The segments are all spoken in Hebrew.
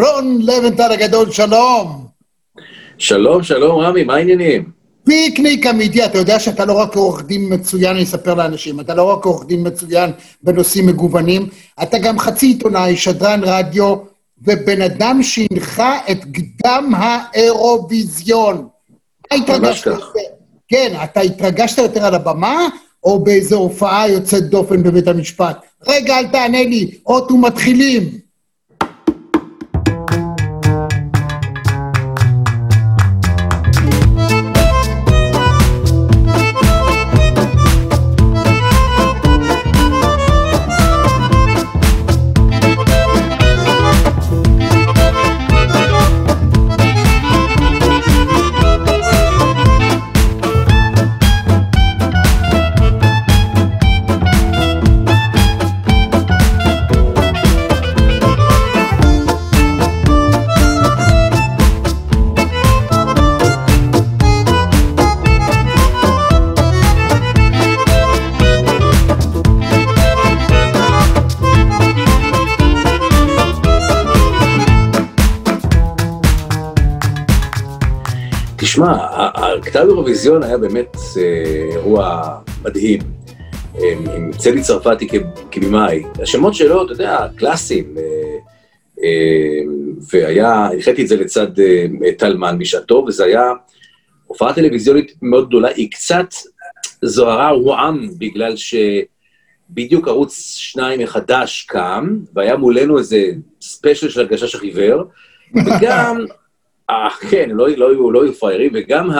רון לבנטל הגדול, שלום. שלום, שלום, רמי, מה העניינים? פיקניק אמיתי, אתה יודע שאתה לא רק עורך דין מצוין, אני אספר לאנשים, אתה לא רק עורך דין מצוין בנושאים מגוונים, אתה גם חצי עיתונאי, שדרן רדיו, ובן אדם שהנחה את קדם האירוויזיון. מה התרגשת יותר? כן, אתה התרגשת יותר על הבמה, או באיזו הופעה יוצאת דופן בבית המשפט? רגע, אל תענה לי, אוטו מתחילים. כתב אירוויזיון היה באמת אה, אירוע מדהים, אה, עם צלי צרפתי כבימאי. השמות שלו, אתה יודע, קלאסיים, אה, והיה, הנחיתי את זה לצד טלמן בשעתו, וזה היה הופעה טלוויזיונית מאוד גדולה, היא קצת זוהרה רועם, בגלל שבדיוק ערוץ שניים מחדש קם, והיה מולנו איזה ספיישל של הגשש החיוור, וגם... אה, כן, לא, לא, לא היו פראיירים, וגם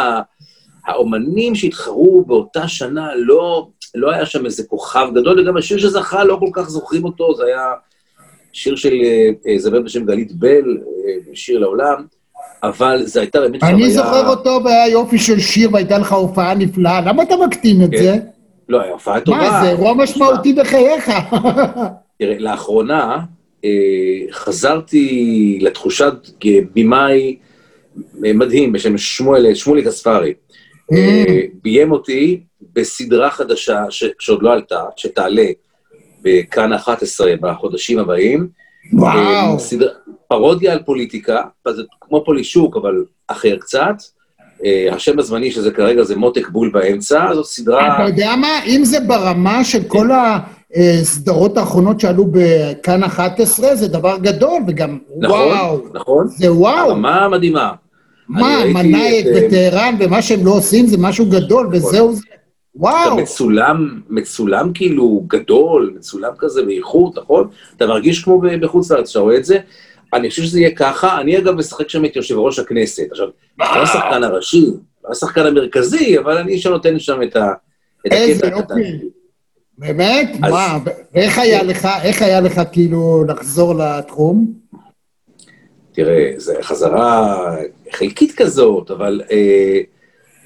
האומנים שהתחרו באותה שנה, לא, לא היה שם איזה כוכב גדול, וגם השיר שזכה, לא כל כך זוכרים אותו, זה היה שיר של אה, זמר בשם גלית בל, אה, שיר לעולם, אבל זו הייתה באמת חוויה... אני זוכר אותו, והיה יופי של שיר, והייתה לך הופעה נפלאה, למה אתה מקטין את כן. זה? לא, היה הופעה טובה. מה, זה אירוע משמעותי בחייך. תראה, לאחרונה אה, חזרתי לתחושת בימאי מדהים בשם שמואל, שמוליק אספרי. Mm. אה, ביים אותי בסדרה חדשה ש, שעוד לא עלתה, שתעלה בכאן 11 בחודשים הבאים. וואו. אה, סדר, פרודיה על פוליטיקה, זה כמו פולישוק, אבל אחר קצת. אה, השם הזמני שזה כרגע זה מותק בול באמצע, זאת סדרה... אתה יודע מה? אם זה ברמה של כל הסדרות האחרונות שעלו בכאן 11, זה דבר גדול, וגם נכון, וואו. נכון. זה וואו. הרמה מדהימה. מה, מנאייק בטהרן ומה שהם לא עושים זה משהו גדול, נכון. וזהו זה. וואו. אתה מצולם, מצולם כאילו גדול, מצולם כזה באיכות, נכון? אתה מרגיש כמו בחוץ לארץ, אתה רואה את זה? אני חושב שזה יהיה ככה. אני אגב משחק שם את יושב ראש הכנסת. עכשיו, לא השחקן הראשי, לא השחקן המרכזי, אבל אני שנותן שם את ה... איזה יופי. באמת? מה, איך היה לך, איך היה לך כאילו לחזור לתחום? תראה, זו חזרה חלקית כזאת, אבל אה,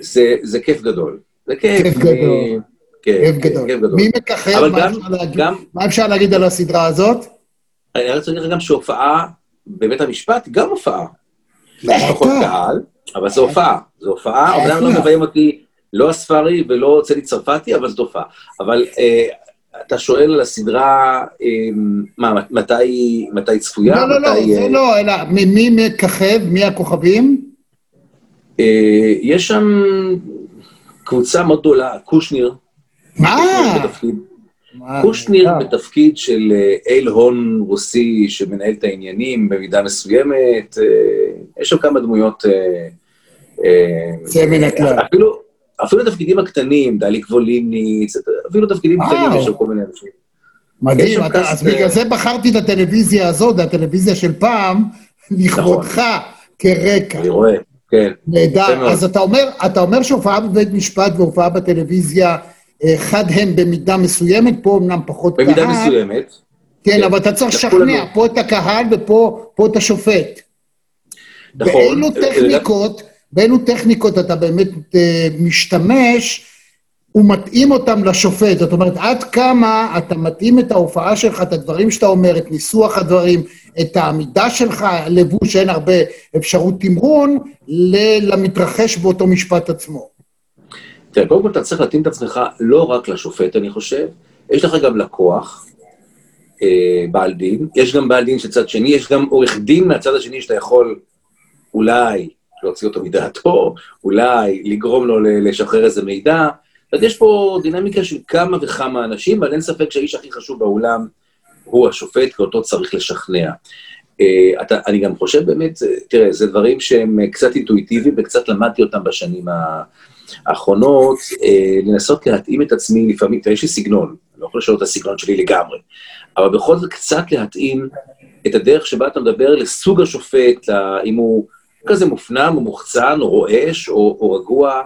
זה, זה כיף גדול. זה כיף. כיף גדול. כן, כיף גדול. כיף גדול. מי מככב? מה, גם, גם, מה אפשר להגיד על הסדרה הזאת? אני רוצה להגיד לך גם שהופעה בבית המשפט, גם הופעה. יש פחות קהל, אבל זו הופעה. זו הופעה, אומנם לא מביים אותי לא הספרי ולא צלי צרפתי, אבל זו הופעה. אבל אה, אתה שואל על הסדרה, אמ, מה, מתי, מתי צפויה? לא, לא, לא, מתי, זה לא, אלא מי מככב, מי הכוכבים? אה, יש שם קבוצה מאוד גדולה, קושניר. מה? קושניר בתפקיד של אה, אייל הון רוסי שמנהל את העניינים במידה מסוימת, אה, יש שם כמה דמויות... זה מן הכלל. אפילו, אפילו התפקידים הקטנים, דלי קבוליניץ, אפילו תפקידים קטנים יש שם כל מיני אנשים. מדהים, אז בגלל זה בחרתי את הטלוויזיה הזאת, הטלוויזיה של פעם, לכבודך נכון. כרקע. אני רואה, כן. נהדר. אז אתה אומר, אתה אומר שהופעה בבית משפט והופעה בטלוויזיה, אה, חד הם במידה מסוימת, פה אמנם פחות קהל. במידה מסוימת. כן, כן, אבל אתה צריך לשכנע, פה את הקהל ופה את השופט. נכון. באילו טכניקות... באילו טכניקות אתה באמת אה, משתמש ומתאים אותם לשופט. זאת אומרת, עד כמה אתה מתאים את ההופעה שלך, את הדברים שאתה אומר, את ניסוח הדברים, את העמידה שלך, לבוש, אין הרבה אפשרות תמרון, למתרחש באותו משפט עצמו. תראה, קודם כל אתה צריך להתאים את עצמך לא רק לשופט, אני חושב, יש לך גם לקוח, אה, בעל דין, יש גם בעל דין של צד שני, יש גם עורך דין מהצד השני שאתה יכול אולי להוציא אותו מדעתו, אולי לגרום לו לשחרר איזה מידע. אז יש פה דינמיקה של כמה וכמה אנשים, אבל אין ספק שהאיש הכי חשוב בעולם הוא השופט, כי אותו צריך לשכנע. Uh, אתה, אני גם חושב באמת, תראה, זה דברים שהם קצת אינטואיטיביים וקצת למדתי אותם בשנים האחרונות, uh, לנסות להתאים את עצמי לפעמים, תראה, יש לי סגנון, אני לא יכול לשאול את הסגנון שלי לגמרי, אבל בכל זאת קצת להתאים את הדרך שבה אתה מדבר לסוג השופט, אם הוא כזה מופנם או מוחצן או רועש או, או רגוע,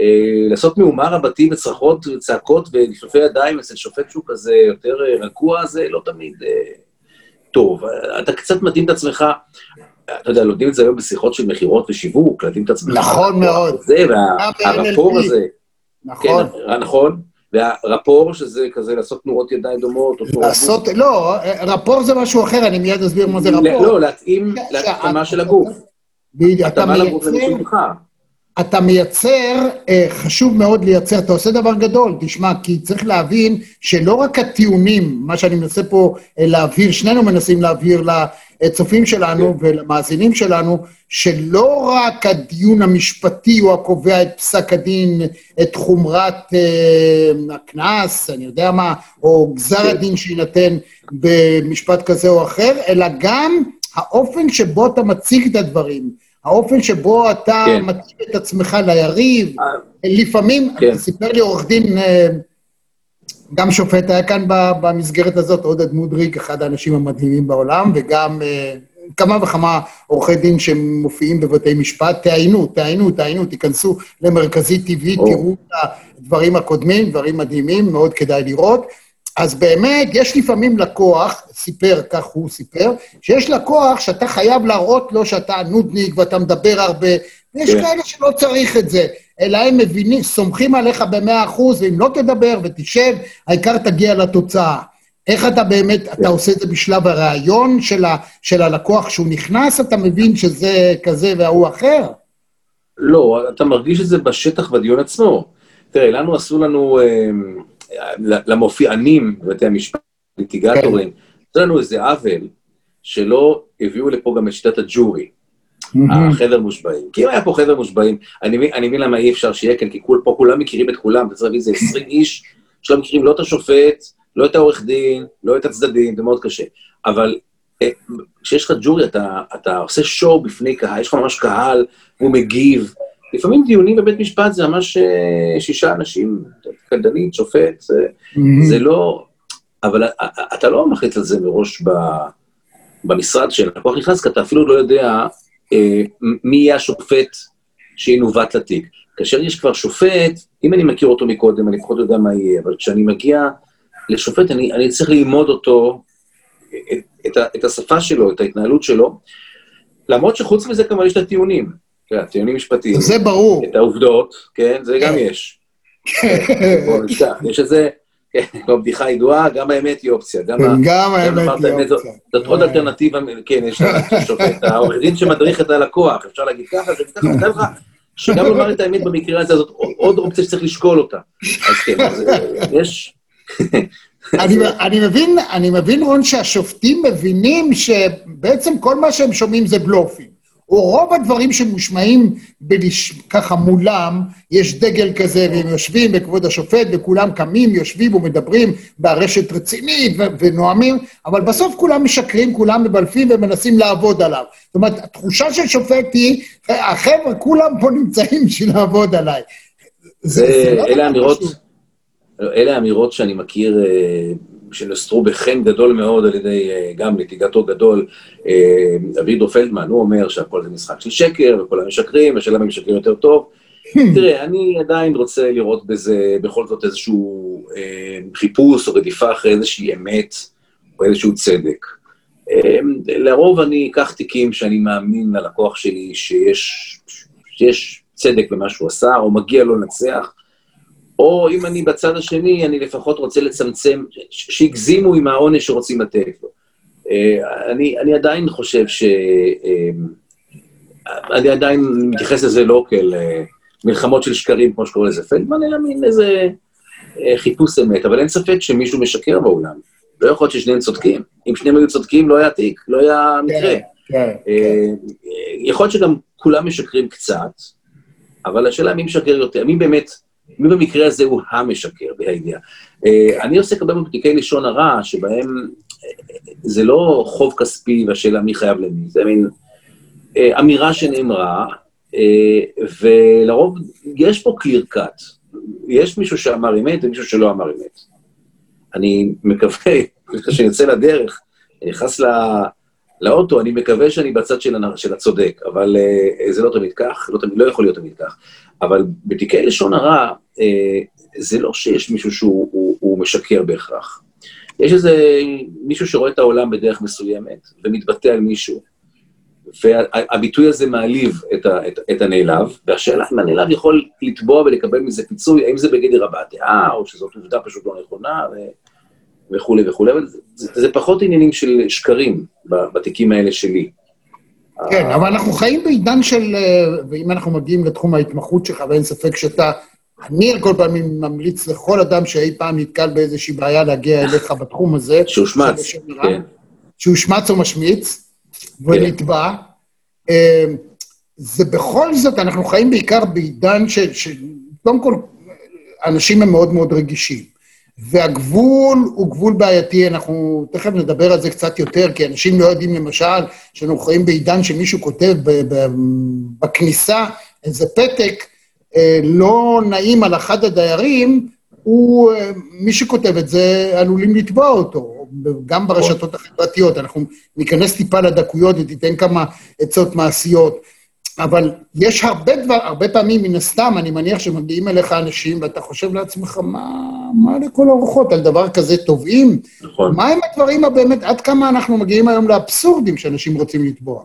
אה, לעשות מהומה רבתי וצרחות וצעקות ולפלופי ידיים אצל שופט שהוא כזה יותר אה, רגוע, זה לא תמיד אה, טוב. אתה קצת מתאים את עצמך, אתה יודע, לומדים את זה היום בשיחות של מכירות ושיווק, להתאים את עצמך. נכון מאוד. זה, והרפור הזה. נכון. כן, נכון. והרפור, שזה כזה לעשות תנועות ידיים דומות, לעשות, לא, רפור זה משהו אחר, אני מיד אסביר מה זה רפור. לא, להתאים כן, להתאמה של הגוף. אתה מייצר, אתה מייצר, אה, חשוב מאוד לייצר, אתה עושה דבר גדול, תשמע, כי צריך להבין שלא רק הטיעונים, מה שאני מנסה פה אה, להבהיר, שנינו מנסים להבהיר לצופים שלנו כן. ולמאזינים שלנו, שלא רק הדיון המשפטי הוא הקובע את פסק הדין, את חומרת אה, הקנס, אני יודע מה, או גזר כן. הדין שיינתן במשפט כזה או אחר, אלא גם האופן שבו אתה מציג את הדברים, האופן שבו אתה כן. מציג את עצמך ליריב, אה, לפעמים, כן. סיפר לי עורך דין, אה, גם שופט היה כאן במסגרת הזאת, עודד מודריק, אחד האנשים המדהימים בעולם, וגם אה, כמה וכמה עורכי דין שמופיעים בבתי משפט, תעיינו, תעיינו, תעיינו, תיכנסו למרכזי טבעי, תראו את הדברים הקודמים, דברים מדהימים, מאוד כדאי לראות. אז באמת, יש לפעמים לקוח, סיפר, כך הוא סיפר, שיש לקוח שאתה חייב להראות לו שאתה נודניק ואתה מדבר הרבה, ויש כן. כאלה שלא צריך את זה, אלא הם מבינים, סומכים עליך במאה אחוז, ואם לא תדבר ותשב, העיקר תגיע לתוצאה. איך אתה באמת, אתה כן. עושה את זה בשלב הראיון של, ה, של הלקוח כשהוא נכנס, אתה מבין שזה כזה וההוא אחר? לא, אתה מרגיש את זה בשטח בדיון עצמו. תראה, לנו עשו לנו... אה, למופיענים בבתי המשפט, ליטיגטורים, כן. לנו איזה עוול שלא הביאו לפה גם את שיטת הג'ורי, החדר מושבעים. כי אם היה פה חדר מושבעים, אני מבין למה אי אפשר שיהיה כאן, כי פה כולם מכירים את כולם, אתה צריך להביא איזה 20 איש שלא מכירים לא את השופט, לא את העורך דין, לא את הצדדים, זה מאוד קשה. אבל אה, כשיש לך ג'ורי, אתה, אתה עושה שואו בפני קהל, יש לך ממש קהל, הוא מגיב, לפעמים דיונים בבית משפט זה ממש אה, שישה אנשים, קלדנית, שופט, זה, לא... אבל אתה לא מחליט על זה מראש במשרד שלקוח נכנס, כי אתה אפילו לא יודע אה, מי יהיה השופט שינווט לתיק. כאשר יש כבר שופט, אם אני מכיר אותו מקודם, אני פחות יודע מה יהיה, אבל כשאני מגיע לשופט, אני, אני צריך ללמוד אותו, את, את, את השפה שלו, את ההתנהלות שלו, למרות שחוץ מזה כמובן יש את הטיעונים. כן, טיעונים משפטיים. זה ברור. את העובדות, כן, זה גם כן. יש. כן. יש איזה, כן, כמו בדיחה ידועה, גם האמת היא אופציה. גם האמת היא אופציה. זאת עוד אלטרנטיבה, כן, יש לשופט, העורך דין שמדריך את הלקוח, אפשר להגיד ככה, זה ככה, נותן לך, שגם לומר את האמת במקרה הזה, זאת עוד אופציה שצריך לשקול אותה. אז כן, אז יש... אני מבין, אני מבין, רון, שהשופטים מבינים שבעצם כל מה שהם שומעים זה בלופים. או רוב הדברים שמושמעים בלש... ככה מולם, יש דגל כזה, והם יושבים בכבוד השופט, וכולם קמים, יושבים ומדברים בארשת רצינית ו... ונואמים, אבל בסוף כולם משקרים, כולם מבלפים ומנסים לעבוד עליו. זאת אומרת, התחושה של שופט היא, החבר'ה, כולם פה נמצאים בשביל לעבוד עליי. זה, זה לא אלה אמירות, אלה אמירות שאני מכיר שנוסטרו בחן גדול מאוד על ידי אה, גם ליטיגטור גדול, אה, אבידו פלדמן, הוא אומר שהכל זה משחק של שקר, וכולם משקרים, השאלה מי משקרים יותר טוב. תראה, אני עדיין רוצה לראות בזה בכל זאת איזשהו אה, חיפוש או רדיפה אחרי איזושהי אמת או איזשהו צדק. אה, לרוב אני אקח תיקים שאני מאמין ללקוח שלי שיש, שיש צדק במה שהוא עשה, או מגיע לו לנצח, או אם אני בצד השני, אני לפחות רוצה לצמצם, שהגזימו עם העונש שרוצים לתת לו. אה, אני, אני עדיין חושב ש... אה, אני עדיין מתייחס לזה לא כאל אה, מלחמות של שקרים, כמו שקורא לזה פלדמן, אלא מין איזה חיפוש אמת, אבל אין ספק שמישהו משקר באולם. לא יכול להיות ששניהם צודקים. אם שניהם היו צודקים, לא היה תיק, לא היה מקרה. כן, כן. יכול להיות שגם כולם משקרים קצת, אבל השאלה מי משקר יותר, מי באמת, מי במקרה הזה הוא המשקר בהידיעה. אה, אני עוסק הרבה בתיקי לשון הרע, שבהם אה, זה לא חוב כספי והשאלה מי חייב למי, זה מין אמירה שנאמרה, ולרוב יש פה קליר קאט. יש מישהו שאמר אמת ומישהו שלא אמר אמת. אני מקווה, כשאני לדרך, אני נכנס לאוטו, אני מקווה שאני בצד של, של הצודק, אבל זה לא תמיד כך, לא, תמיד, לא יכול להיות תמיד כך. אבל בתיקי לשון הרע, uh, זה לא שיש מישהו שהוא הוא, הוא משקר בהכרח. יש איזה מישהו שרואה את העולם בדרך מסוימת ומתבטא על מישהו, והביטוי הזה מעליב את, ה, את, את הנעלב, והשאלה אם הנעלב יכול לתבוע ולקבל מזה פיצוי, האם זה בגדר הבעת דעה, או שזאת עובדה פשוט לא נכונה, ו... וכולי וכולי, אבל זה, זה פחות עניינים של שקרים בתיקים האלה שלי. כן, אבל אנחנו חיים בעידן של, אה, ואם אנחנו מגיעים לתחום ההתמחות שלך, ואין ספק שאתה, אני על כל פעם ממליץ לכל אדם שאי פעם נתקל באיזושהי בעיה להגיע אליך בתחום הזה. שהושמץ, כן. שהושמץ או משמיץ, ונתבע. כן. זה בכל זאת, אנחנו חיים בעיקר בעידן ש... קודם כל, אנשים הם מאוד מאוד רגישים. והגבול הוא גבול בעייתי, אנחנו תכף נדבר על זה קצת יותר, כי אנשים לא יודעים למשל שאנחנו חיים בעידן שמישהו כותב בכניסה איזה פתק אה, לא נעים על אחד הדיירים, הוא, אה, מי שכותב את זה עלולים לתבוע אותו, גם ברשתות החברתיות. אנחנו ניכנס טיפה לדקויות ותיתן כמה עצות מעשיות. אבל יש הרבה דבר, הרבה פעמים, מן הסתם, אני מניח שמגיעים אליך אנשים, ואתה חושב לעצמך, מה, מה לכל הרוחות על דבר כזה תובעים? נכון. מה הם הדברים הבאמת, עד כמה אנחנו מגיעים היום לאבסורדים שאנשים רוצים לתבוע?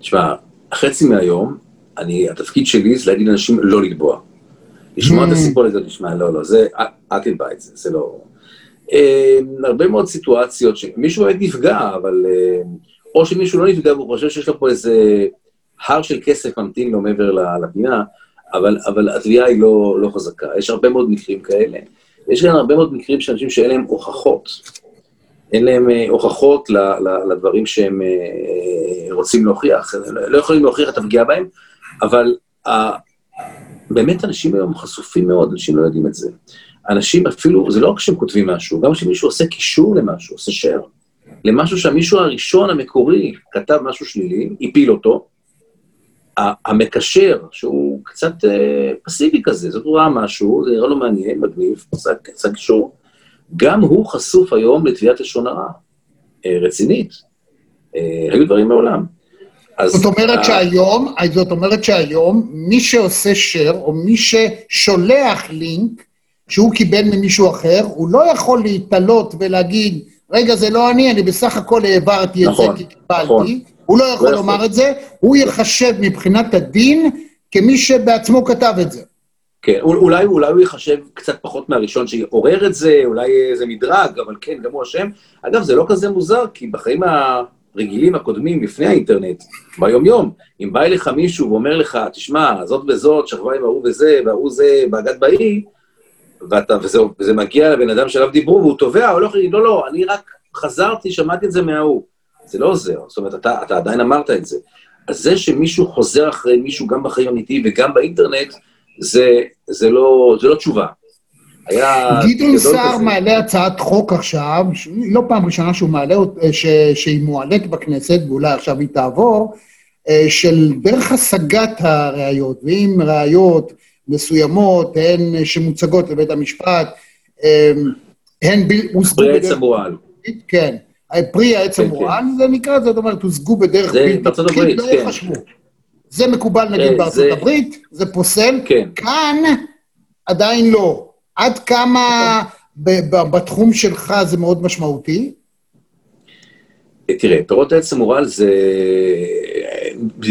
תשמע, חצי מהיום, אני, התפקיד שלי זה להגיד לאנשים לא לתבוע. לשמוע את hmm. הסיפור הזה, לשמוע, לא, לא, זה, אל תתבע את זה, זה לא... אה, הרבה מאוד סיטואציות שמישהו באמת נפגע, אבל... אה, או שמישהו לא נפגע והוא חושב שיש לו פה איזה הר של כסף ממתין לו מעבר לפינה, אבל, אבל התביעה היא לא, לא חזקה. יש הרבה מאוד מקרים כאלה. יש גם הרבה מאוד מקרים של אנשים שאין להם הוכחות. אין להם אה, הוכחות ל, ל, לדברים שהם אה, רוצים להוכיח. לא יכולים להוכיח את הפגיעה בהם, אבל ה, באמת אנשים היום חשופים מאוד, אנשים לא יודעים את זה. אנשים אפילו, זה לא רק שהם כותבים משהו, גם כשמישהו עושה קישור למשהו, עושה share, למשהו שהמישהו הראשון, המקורי, כתב משהו שלילי, הפיל אותו, המקשר, שהוא קצת אה, פסיבי כזה, זאת אומרת משהו, זה נראה לו מעניין, מגניב, עשה קישור, גם הוא חשוף היום לתביעת לשון הרע אה, רצינית. אה, היו דברים מעולם. זאת אומרת שהיום, זאת אומרת שהיום, מי שעושה share, או מי ששולח לינק, שהוא קיבל ממישהו אחר, הוא לא יכול להתעלות ולהגיד, רגע, זה לא אני, אני בסך הכל העברתי נכון, את זה כי קיבלתי. נכון. הוא לא יכול לא לומר יכול. את זה, הוא ייחשב מבחינת הדין כמי שבעצמו כתב את זה. כן, אולי, הוא ייחשב קצת פחות מהראשון שעורר את זה, אולי איזה מדרג, אבל כן, גם הוא אשם. אגב, זה לא כזה מוזר, כי בחיים הרגילים הקודמים, לפני האינטרנט, ביום-יום, אם בא אליך מישהו ואומר לך, תשמע, זאת וזאת, שכבה עם ההוא וזה, וההוא זה באגד באי, ואתה, וזה, וזה מגיע לבן אדם שעליו דיברו, והוא תובע, הוא לא יכול להגיד, לא, לא, אני רק חזרתי, שמעתי את זה מההוא. זה לא עוזר, זאת אומרת, אתה, אתה עדיין אמרת את זה. אז זה שמישהו חוזר אחרי מישהו גם בחיים אמיתיים וגם באינטרנט, זה, זה, לא, זה לא תשובה. גדעון סער מעלה הצעת חוק עכשיו, לא פעם ראשונה שהוא מעלה, ש, שהיא מועלית בכנסת, ואולי עכשיו היא תעבור, אה, של דרך השגת הראיות, ואם ראיות מסוימות, הן שמוצגות לבית המשפט, אה, הן הושגו בדרך... פרי עץ המועל. כן. פרי העץ כן, המורעל, כן. זה נקרא, זאת אומרת, הושגו בדרך בלתי חוקית, לא כן. יחשבו. זה מקובל נגיד כן, בארצות. הברית, זה פוסל. כן. כאן עדיין לא. עד כמה בתחום שלך זה מאוד משמעותי? תראה, פירות העץ המורל זה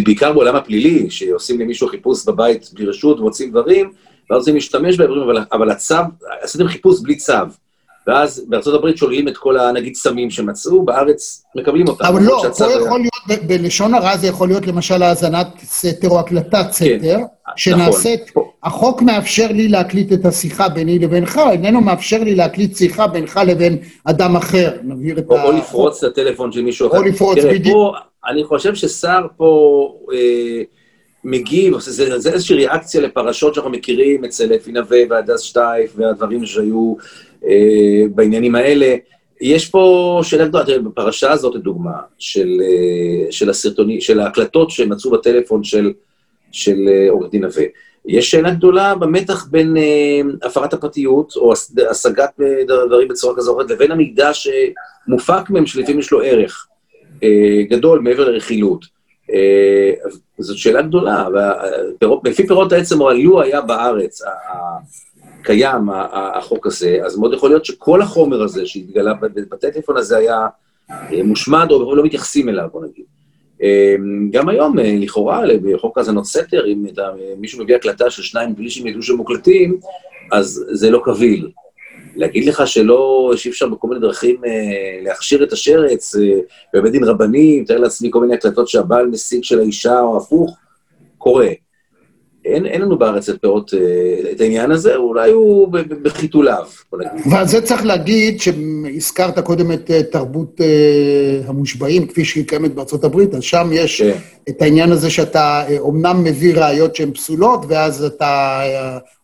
בעיקר בעולם הפלילי, שעושים למישהו חיפוש בבית בלי רשות, מוצאים דברים, ואז רוצים להשתמש בהם, אבל, אבל הצו, עשיתם חיפוש בלי צו. ואז בארצות הברית שוללים את כל הנגיד סמים שמצאו, בארץ מקבלים אותם. אבל לא, פה יכול להיות, בלשון הרע זה יכול להיות למשל האזנת סתר או הקלטת כן, סתר, שנעשית נכון. החוק מאפשר לי להקליט את השיחה ביני לבינך, איננו מאפשר לי להקליט שיחה בינך לבין אדם אחר. נבהיר את ה... או לפרוץ את הטלפון של מישהו אחר. או לפרוץ, בדיוק. אני חושב ששר פה אה, מגיב, זה, זה, זה איזושהי ריאקציה לפרשות שאנחנו מכירים אצל אפי נווה והדס שטייף והדברים שהיו בעניינים האלה. יש פה שאלה גדולה, תראה, בפרשה הזאת, לדוגמה, של, אה, של הסרטונים, של ההקלטות שמצאו בטלפון של, של אה, עורך דין נווה. יש שאלה גדולה במתח בין אה, הפרת הפרטיות, או השגת אה, דברים בצורה כזו או אחרת, לבין המידע שמופק מהם, שלפעמים יש לו ערך אה, גדול מעבר לרכילות. אה, זאת שאלה גדולה, ולפי פירות העצם, או לו היה בארץ קיים החוק הזה, אז מאוד יכול להיות שכל החומר הזה שהתגלה בטלפון הזה היה אה, מושמד, או לא מתייחסים אליו, בוא נגיד. אמ, גם היום, אה, לכאורה, בחוק האזנות סתר, אם מישהו מביא הקלטה של שניים בלי שהם ידעו שהם מוקלטים, אז זה לא קביל. להגיד לך שלא, שאי אפשר בכל מיני דרכים אה, להכשיר את השרץ, אה, בבית דין רבני, מתאר לעצמי כל מיני הקלטות שהבעל משיג של האישה או הפוך, קורה. אין, אין לנו בארץ את פירות, אה, את העניין הזה, אולי הוא בחיתוליו. ועל זה צריך להגיד, שהזכרת קודם את אה, תרבות אה, המושבעים, כפי שהיא קיימת בארצות הברית, אז שם יש כן. את העניין הזה שאתה אומנם מביא ראיות שהן פסולות, ואז אתה,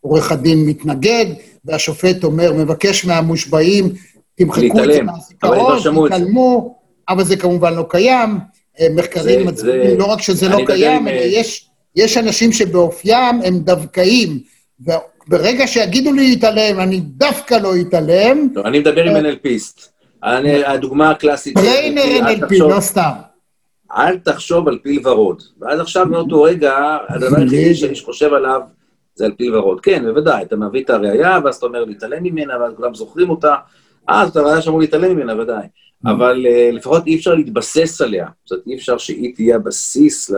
עורך הדין מתנגד, והשופט אומר, מבקש מהמושבעים, תמחקו את זה מהזיכרון, תתעלמו, אבל זה כמובן לא קיים. מחקרים מצביעים, לא רק שזה לא קיים, אלא יש... יש אנשים שבאופיים הם דווקאים, וברגע שיגידו לי להתעלם, אני דווקא לא אתעלם. לא, אני מדבר עם NLPיסט. הדוגמה הקלאסית... בריינר NLP, לא סתם. אל תחשוב על פיל ורוד. ואז עכשיו מאותו רגע, הדבר היחידי שאני חושב עליו זה על פיל ורוד. כן, בוודאי, אתה מביא את הראייה, ואז אתה אומר להתעלם ממנה, ואז כולם זוכרים אותה. אה, זאת הראייה שאמרו להתעלם ממנה, ודאי. אבל אה, לפחות אי אפשר להתבסס עליה. זאת אומרת, אי אפשר שהיא תהיה הבסיס ל...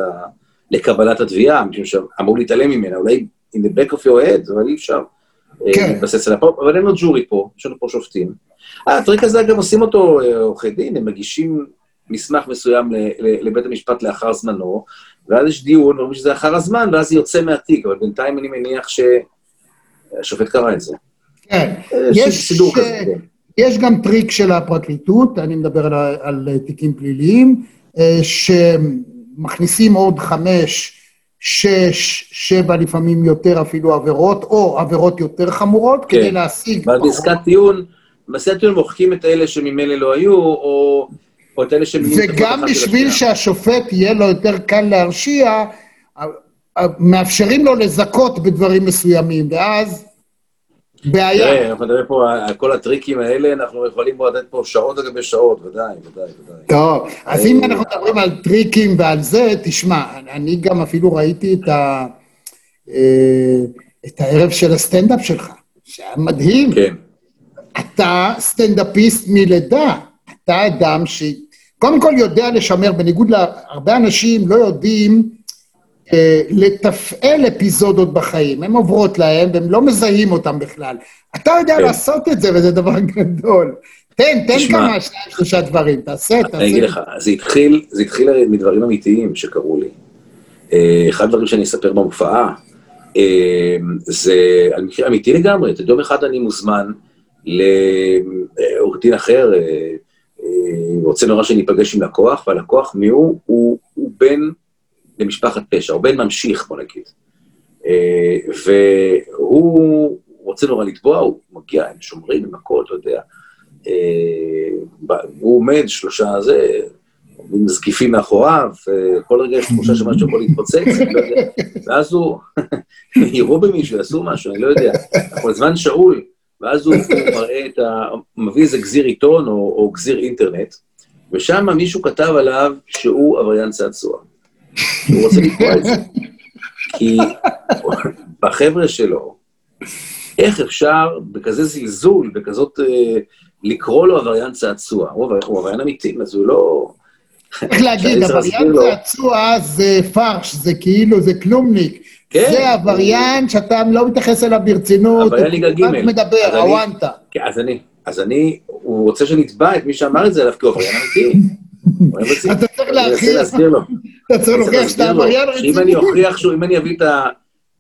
לקבלת התביעה, משום שאמור להתעלם ממנה, אולי in the back of your head, אבל אי אפשר אה, כן. להתבסס עליה פה, אבל אין לו ג'ורי פה, יש לנו פה שופטים. אה, הטריק הזה גם עושים אותו אה, עורכי דין, הם מגישים מסמך מסוים לבית המשפט לאחר זמנו, ואז יש דיון, אומרים שזה אחר הזמן, ואז זה יוצא מהתיק, אבל בינתיים אני מניח שהשופט קרא את זה. כן, יש, ש... כן. יש גם טריק של הפרקליטות, אני מדבר על, על תיקים פליליים, ש... מכניסים עוד חמש, שש, שבע, לפעמים יותר אפילו עבירות, או עבירות יותר חמורות, כן. כדי להשיג... בעסקת טיעון, בעסקת טיעון מוחקים את אלה שממילא לא היו, או, או את אלה שממילא... וגם בשביל שהשופט יהיה לו יותר קל להרשיע, מאפשרים לו לזכות בדברים מסוימים, ואז בעיה. תראה, אנחנו פה כל הטריקים האלה, אנחנו יכולים לתת פה שעות לגבי שעות, ודאי, ודאי, ודאי. טוב, אז אם אנחנו מדברים על טריקים ועל זה, תשמע, אני גם אפילו ראיתי את, ה... אה, את הערב של הסטנדאפ שלך, שהיה מדהים. כן. אתה סטנדאפיסט מלידה, אתה אדם ש... קודם כל יודע לשמר, בניגוד להרבה אנשים לא יודעים אה, לתפעל אפיזודות בחיים, הן עוברות להם והם לא מזהים אותם בכלל. אתה יודע כן. לעשות את זה וזה דבר גדול. תן, תן כמה, שניים, שלושה דברים, תעשה, תעשה. אני אגיד לך, זה התחיל, זה התחיל מדברים אמיתיים שקרו לי. אה, אחד הדברים שאני אספר במופעה, אה, זה על מקרה אמיתי לגמרי. את יום אחד אני מוזמן לעורך דין אחר, רוצה נורא שאני אפגש עם לקוח, והלקוח מי הוא? הוא, הוא בן למשפחת פשע, או בן ממשיך, בוא נגיד. אה, והוא רוצה נורא לתבוע, הוא מגיע עם שומרים, עם הכל, אתה יודע. אה, הוא עומד, שלושה זה, עומדים זקיפים מאחוריו, כל רגע יש תחושה שמשהו יכול להתפוצץ, לא. ואז הוא, יראו במישהו, יעשו משהו, אני לא יודע. אנחנו זמן שאול, ואז הוא מראה את ה... מביא איזה גזיר עיתון או, או גזיר אינטרנט, ושם מישהו כתב עליו שהוא עבריין צעצוע. הוא רוצה לקרוא את זה. כי בחבר'ה שלו, איך אפשר בכזה זלזול, בכזאת, אה, לקרוא לו עבריין צעצוע? הוא עבריין אמיתי, אז הוא לא... איך להגיד, עבריין צעצוע זה פרש, זה כאילו, זה כלומניק. כן. זה עבריין שאתה לא מתייחס אליו ברצינות. עבריין ליגה ג'. רק מדבר, הוואנטה. כן, אז אני, אז אני, הוא רוצה שנתבע את מי שאמר את זה עליו, כי הוא עבריין אמיתי. אתה צריך להכריח, אתה צריך להוכיח שאתה עבריין רציני. אם אני אוכיח שהוא, אם אני אביא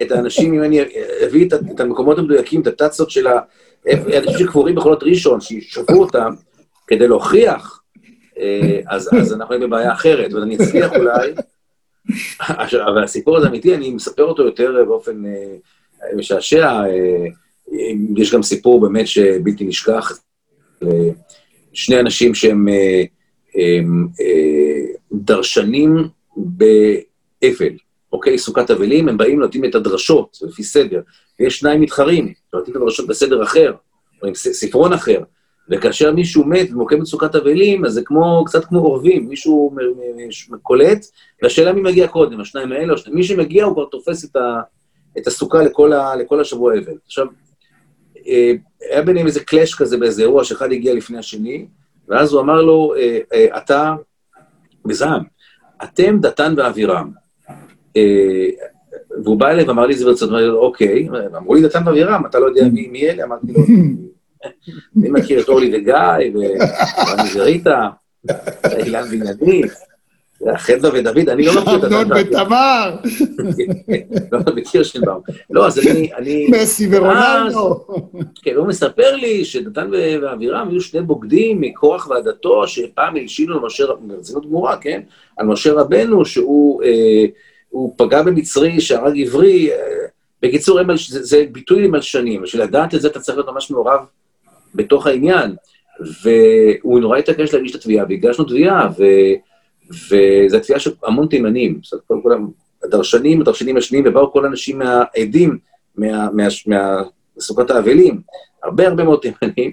את האנשים, אם אני אביא את, המקומות המדויקים, את הטאצות של האנשים שקבורים בחולות ראשון, שישבו אותם, כדי להוכיח, אה, אז, אנחנו נהיה בבעיה אחרת, ואני אצליח אולי, אבל הסיפור הזה אמיתי, אני מספר אותו יותר באופן אה, משעשע. אה, יש גם סיפור באמת שבלתי נשכח, שני אנשים שהם הם, דרשנים באבל, אוקיי? סוכת אבלים, הם באים נותנים את הדרשות, לפי סדר. ויש שניים מתחרים, נותנים את הדרשות בסדר אחר, או עם ספרון אחר. וכאשר מישהו מת ומוקם בסוכת אבלים, אז זה כמו, קצת כמו אורבים, מישהו קולט, והשאלה מי מגיע קודם, השניים האלה, או מי שמגיע הוא כבר תופס את, ה, את הסוכה לכל, ה, לכל השבוע אבל. עכשיו, אה, היה ביניהם איזה קלאש כזה באיזה אירוע, שאחד הגיע לפני השני, ואז הוא אמר לו, אה, אה, אתה, בזעם, אתם דתן ואבירם. והוא בא אליי ואמר לי את זה ברצון, אוקיי, אמרו לי דתן ואבירם, אתה לא יודע מי אלה? אמרתי לו, אני מכיר את אורלי וגיא, ורני וריטה, אילן בנימין, חדווה ודוד, אני לא מכיר את הדבר. אמנון ותמר. לא, מכיר שלבאום. לא, אז אני... מסי ורונלדו. כן, הוא מספר לי שדתן ואבירם היו שני בוגדים מכוח ועדתו, שפעם הלשינו על משה, ברצינות גמורה, כן? על משה רבנו, שהוא אה, פגע במצרי שהרג עברי. אה, בקיצור, זה ביטוי למלשנים. בשביל לדעת את זה אתה צריך להיות ממש מעורב בתוך העניין. והוא נורא התעקש להגיש את התביעה, והגשנו תביעה, ו... וזו תביעה של המון תימנים, זאת אומרת, כל הדרשנים, הדרשנים השניים, ובאו כל האנשים מהעדים, מסוכת האבלים, הרבה הרבה מאוד תימנים,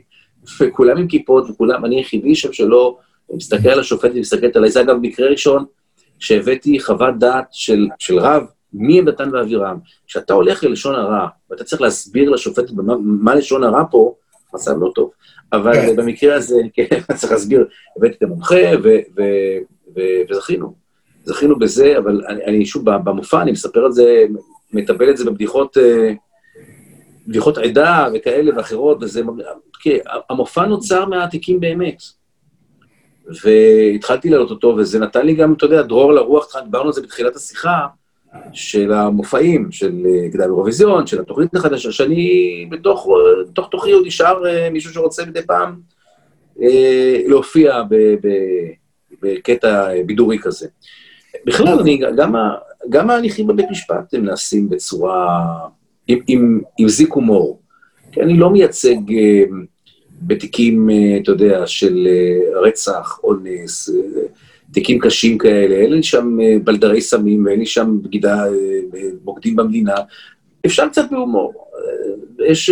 וכולם עם כיפות, וכולם, אני היחידי שם שלא מסתכל על השופט ומסתכלת עליי. זה אגב מקרה ראשון שהבאתי חוות דעת של, של רב, מי הם דתן ואבירם. כשאתה הולך ללשון הרע, ואתה צריך להסביר לשופט במה, מה לשון הרע פה, מצב לא טוב. אבל כן. במקרה הזה, כן, צריך להסביר, הבאתי את המומחה, וזכינו. זכינו בזה, אבל אני, אני שוב, במופע אני מספר את זה, מטפל את זה בבדיחות, אה, בדיחות עדה וכאלה ואחרות, וזה... כי המופע נוצר מהעתיקים באמת. והתחלתי להעלות אותו, וזה נתן לי גם, אתה יודע, דרור לרוח, דיברנו על זה בתחילת השיחה, של המופעים, של אה, אירוויזיון, של התוכנית החדשה, שאני בתוך, בתוך תוכי עוד נשאר אה, מישהו שרוצה מדי פעם אה, להופיע ב, ב, בקטע בידורי כזה. בכלל, אני, גם, גם ההליכים בבית משפט הם נעשים בצורה, עם, עם, עם זיק הומור. כי אני לא מייצג בתיקים, אתה יודע, של רצח, אונס, תיקים קשים כאלה, אין לי שם אה, בלדרי סמים ואין לי שם בגידה, אה, בוגדים במדינה. אפשר קצת בהומור. אה, יש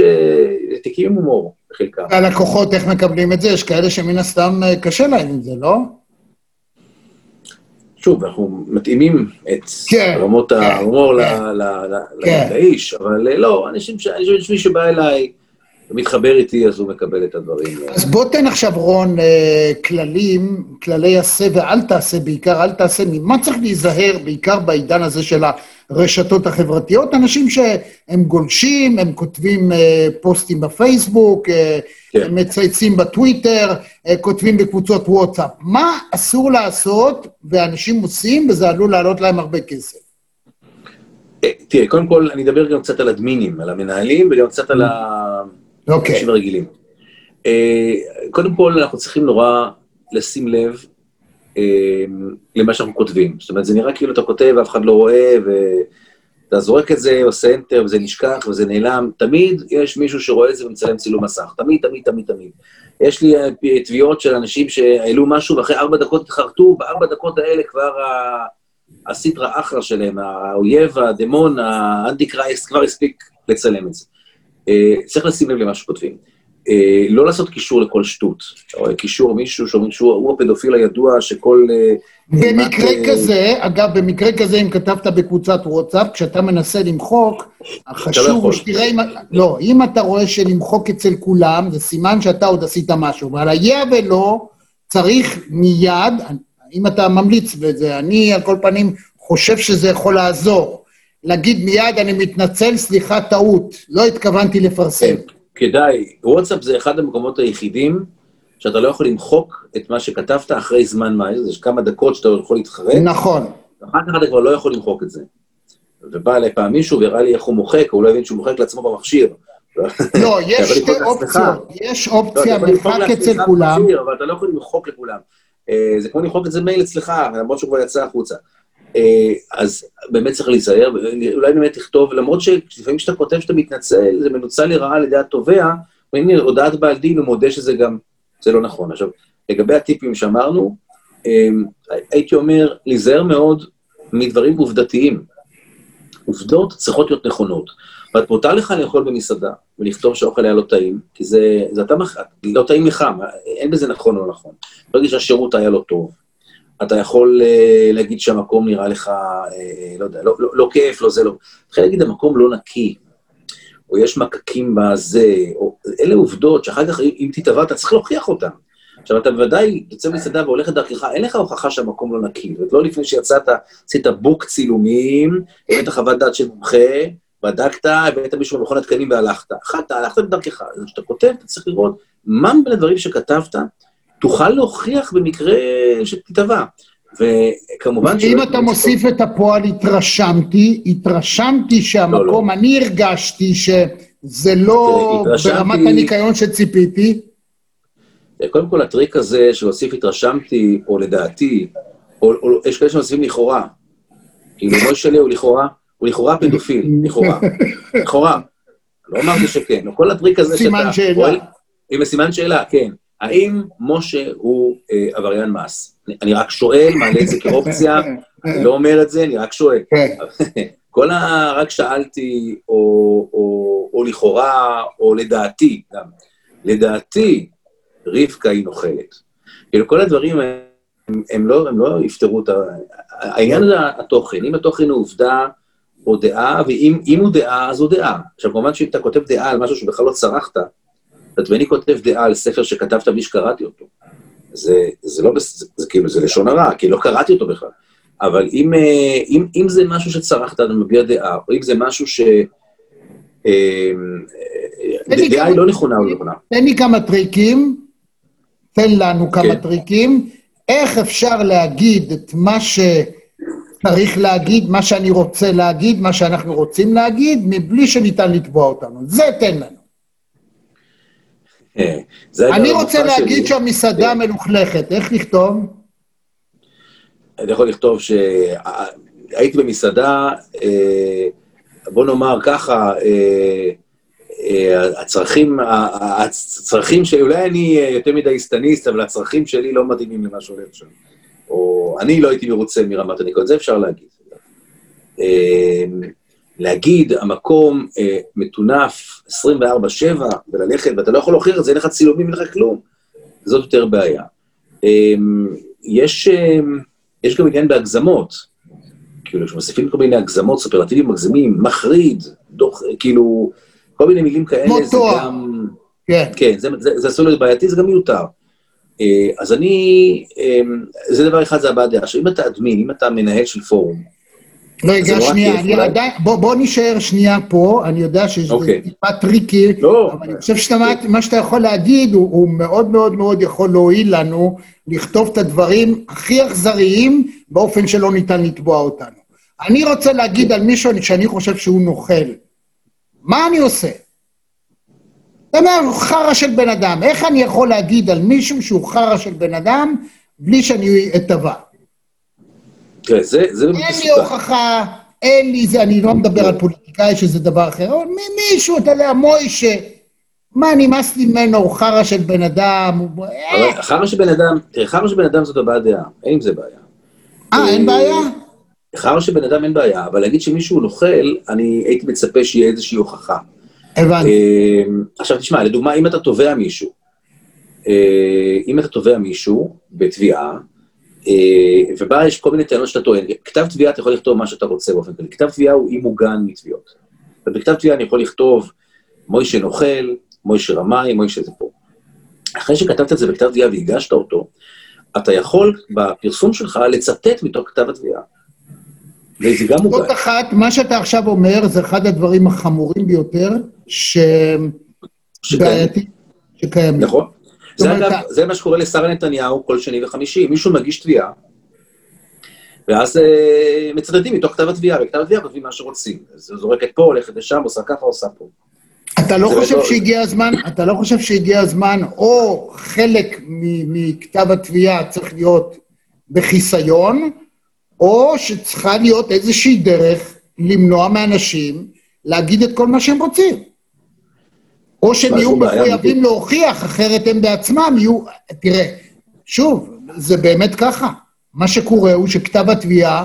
תיקים עם הומור, בחלקם. הלקוחות, איך מקבלים את זה? יש כאלה שמן הסתם קשה להם עם זה, לא? שוב, אנחנו מתאימים את כן, רמות כן, ההומור כן, כן. לאיש, אבל לא, אנשים, מי שבא אליי, ומתחבר איתי, אז הוא מקבל את הדברים. אז בוא תן עכשיו, רון, אה, כללים, כללי עשה ואל תעשה, בעיקר אל תעשה, ממה צריך להיזהר, בעיקר בעידן הזה של הרשתות החברתיות? אנשים שהם גולשים, הם כותבים אה, פוסטים בפייסבוק, אה, כן. הם מצייצים בטוויטר, כותבים בקבוצות וואטסאפ. מה אסור לעשות, ואנשים עושים, וזה עלול לעלות להם הרבה כסף? תראה, קודם כל, אני אדבר גם קצת על הדמינים, על המנהלים, וגם קצת על. אוקיי. אנשים רגילים. אה, קודם כל, אנחנו צריכים נורא לשים לב אה, למה שאנחנו כותבים. זאת אומרת, זה נראה כאילו אתה כותב ואף אחד לא רואה, ואתה זורק את זה, עושה אנטר, וזה נשכח, וזה נעלם. תמיד יש מישהו שרואה את זה ומצלם צילום מסך. תמיד, תמיד, תמיד, תמיד. יש לי אה, תביעות של אנשים שהעלו משהו, ואחרי ארבע דקות התחרטו, בארבע דקות האלה כבר הסיטרא אחרא שלהם, האויב, הדמון, האנטי קרייסט, כבר הספיק לצלם את זה. אה, צריך לשים לב למה שכותבים. אה, לא לעשות קישור לכל שטות. רואה קישור מישהו שהוא הפדופיל הידוע שכל... אה, במקרה כזה, אגב, במקרה כזה, אם כתבת בקבוצת וואטסאפ, כשאתה מנסה למחוק, החשוב לא הוא שתראה אם... לא, אם אתה רואה שלמחוק אצל כולם, זה סימן שאתה עוד עשית משהו, אבל היה ולא, צריך מיד, אם אתה ממליץ בזה, אני על כל פנים חושב שזה יכול לעזור. להגיד מיד, אני מתנצל, סליחה, טעות, לא התכוונתי לפרסם. כדאי. וואטסאפ זה אחד המקומות היחידים שאתה לא יכול למחוק את מה שכתבת אחרי זמן מה, יש כמה דקות שאתה יכול להתחרט. נכון. אחר כך אתה כבר לא יכול למחוק את זה. ובא אליי פעם מישהו והראה לי איך הוא מוחק, הוא לא הבין שהוא מוחק לעצמו במכשיר. לא, יש שתי אופציות. יש אופציה מרחק אצל כולם. אבל אתה לא יכול למחוק לכולם. אה, זה כמו למחוק את זה מייל אצלך, למרות שהוא כבר יצא החוצה. אה, אז באמת צריך להיזהר, אולי באמת לכתוב, למרות שלפעמים כשאתה כותב שאתה מתנצל, זה מנוצל לרעה על ידי התובע, והנה, הודעת בעל דין, הוא מודה שזה גם, זה לא נכון. עכשיו, לגבי הטיפים שאמרנו, אה, הייתי אומר, להיזהר מאוד מדברים עובדתיים. עובדות צריכות להיות נכונות. ואת מותר לך לאכול במסעדה ולכתוב שהאוכל היה לא טעים, כי זה, זה אתה, לא טעים לך, אין בזה נכון או לא נכון. ברגע שהשירות היה לא טוב, אתה יכול uh, להגיד שהמקום נראה לך, uh, לא יודע, לא, לא, לא כיף, לא זה, לא... אתה יכול להגיד, המקום לא נקי, או יש מקקים בזה, או... אלה עובדות שאחר כך, אם תתבע, אתה צריך להוכיח אותן. עכשיו, אתה בוודאי יוצא מסעדה והולך לדרכך, אין לך הוכחה שהמקום לא נקי. זאת לא לפני שיצאת, עשית בוק צילומים, הבאת חוות דעת של מומחה, בדקת, הבאת מישהו במכון התקנים והלכת. אחת, הלכת בדרכך. כשאתה כותב, אתה צריך לראות מה בין הדברים שכתבת, תוכל להוכיח במקרה שתתבע. וכמובן ש... אם אתה מוסיף את הפועל התרשמתי, התרשמתי שהמקום, לא, לא. אני הרגשתי שזה לא ברמת הניקיון שציפיתי. קודם כל, הטריק הזה של להוסיף התרשמתי, או לדעתי, או, או יש כאלה שמוסיפים לכאורה. כאילו, מוישה הוא לכאורה, הוא לכאורה פדופיל, לכאורה. לכאורה. לא אמרתי שכן. כל הטריק הזה שאתה... סימן שאלה. עם סימן שאלה, כן. האם משה הוא אה, עבריין מס? אני רק שואל, מעלה את זה כאופציה, אני לא אומר את זה, אני רק שואל. כן. כל ה... רק שאלתי, או, או, או לכאורה, או לדעתי גם. לדעתי, רבקה היא נוכלת. כאילו, כל הדברים הם, הם, לא, הם לא יפתרו את ה... העניין זה התוכן. אם התוכן הוא עובדה או דעה, ואם הוא דעה, אז הוא דעה. עכשיו, כמובן שאם אתה כותב דעה על משהו שבכלל לא צרכת, ואני כותב דעה על ספר שכתבת בלי שקראתי אותו. זה, זה לא, זה, זה כאילו, זה לשון הרע, כי לא קראתי אותו בכלל. אבל אם, אה, אם, אם זה משהו שצרכת, אתה מביע דעה, או אם זה משהו ש... אה, דעה היא לא נכונה או לא נכונה. תן לי כמה טריקים, תן לנו כמה כן. טריקים, איך אפשר להגיד את מה שצריך להגיד, מה שאני רוצה להגיד, מה שאנחנו רוצים להגיד, מבלי שניתן לתבוע אותנו. זה תן לנו. אה, אני רוצה להגיד שהמסעדה כן. מלוכלכת, איך לכתוב? אני יכול לכתוב שהייתי במסעדה, אה, בוא נאמר ככה, אה, הצרכים, הצרכים שלי, אולי אני יותר מדי סטניסט, אבל הצרכים שלי לא מתאימים למה שהולך שם. או אני לא הייתי מרוצה מרמת הניקוד, זה אפשר להגיד. להגיד, המקום אה, מטונף 24-7 וללכת, ואתה לא יכול להוכיח את זה, אין לך צילומים, אין לך כלום. זאת יותר בעיה. אה, יש, אה, יש גם עניין בהגזמות. כאילו, כשמוסיפים כל מיני הגזמות, סופרלטיבים מגזימים, מחריד, דוח, כאילו, כל מיני מילים כאלה, זה גם... כן. כן, זה, זה, זה אסור להיות בעייתי, זה גם מיותר. אה, אז אני, אה, זה דבר אחד, זה הבעת דעה. עכשיו, אם אתה אדמין, אם אתה מנהל של פורום, רגע, שנייה, אני עדיין, בוא, בוא נשאר שנייה פה, אני יודע שזה okay. אוקיי. טיפה tricky, לא. אבל אני חושב שמה שאתה יכול להגיד, הוא, הוא מאוד מאוד מאוד יכול להועיל לנו לכתוב את הדברים הכי אכזריים באופן שלא ניתן לתבוע אותנו. אני רוצה להגיד על מישהו שאני חושב שהוא נוכל. מה אני עושה? אתה אומר, חרא של בן אדם. איך אני יכול להגיד על מישהו שהוא חרא של בן אדם בלי שאני אתבע? תראה, זה, זה באמת אין לי הוכחה, אין לי זה, אני לא מדבר על פוליטיקאי שזה דבר אחר, אבל מישהו, אתה יודע, מוישה, מה, נמאס לי ממנו, הוא חרא של בן אדם, הוא... חרא של בן אדם, תראה, חרא של בן אדם זאת הבעת דעה, אין עם זה בעיה. אה, אין בעיה? חרא של בן אדם אין בעיה, אבל להגיד שמישהו נוכל, אני הייתי מצפה שיהיה איזושהי הוכחה. הבנתי. אה, עכשיו תשמע, לדוגמה, אם אתה תובע מישהו, אה, אם אתה תובע מישהו בתביעה, אה, ובה יש כל מיני טענות שאתה טוען. כתב תביעה אתה יכול לכתוב מה שאתה רוצה באופן כללי. כתב תביעה הוא אי מוגן מתביעות. ובכתב תביעה אני יכול לכתוב מוישה נוכל, מוישה רמאי, מוישה זה פה. אחרי שכתבת את זה בכתב תביעה והגשת אותו, אתה יכול בפרסום שלך לצטט מתוך כתב התביעה. וזה גם מוגן. זאת אחת, מה שאתה עכשיו אומר זה אחד הדברים החמורים ביותר, שבעייתי, שקיימים. נכון. זה אגב, זה מה שקורה לשרה נתניהו כל שני וחמישי. מישהו מגיש תביעה, ואז אה, מצטטים מתוך כתב התביעה, וכתב התביעה כותבים מה שרוצים. אז זורקת פה, הולכת לשם, עושה ככה, עושה פה. אתה לא חושב לא... שהגיע הזמן, אתה לא חושב שהגיע הזמן, או חלק מכתב התביעה צריך להיות בחיסיון, או שצריכה להיות איזושהי דרך למנוע מאנשים להגיד את כל מה שהם רוצים. או שהם יהיו מחויבים להוכיח, אחרת הם בעצמם יהיו... תראה, שוב, זה באמת ככה. מה שקורה הוא שכתב התביעה,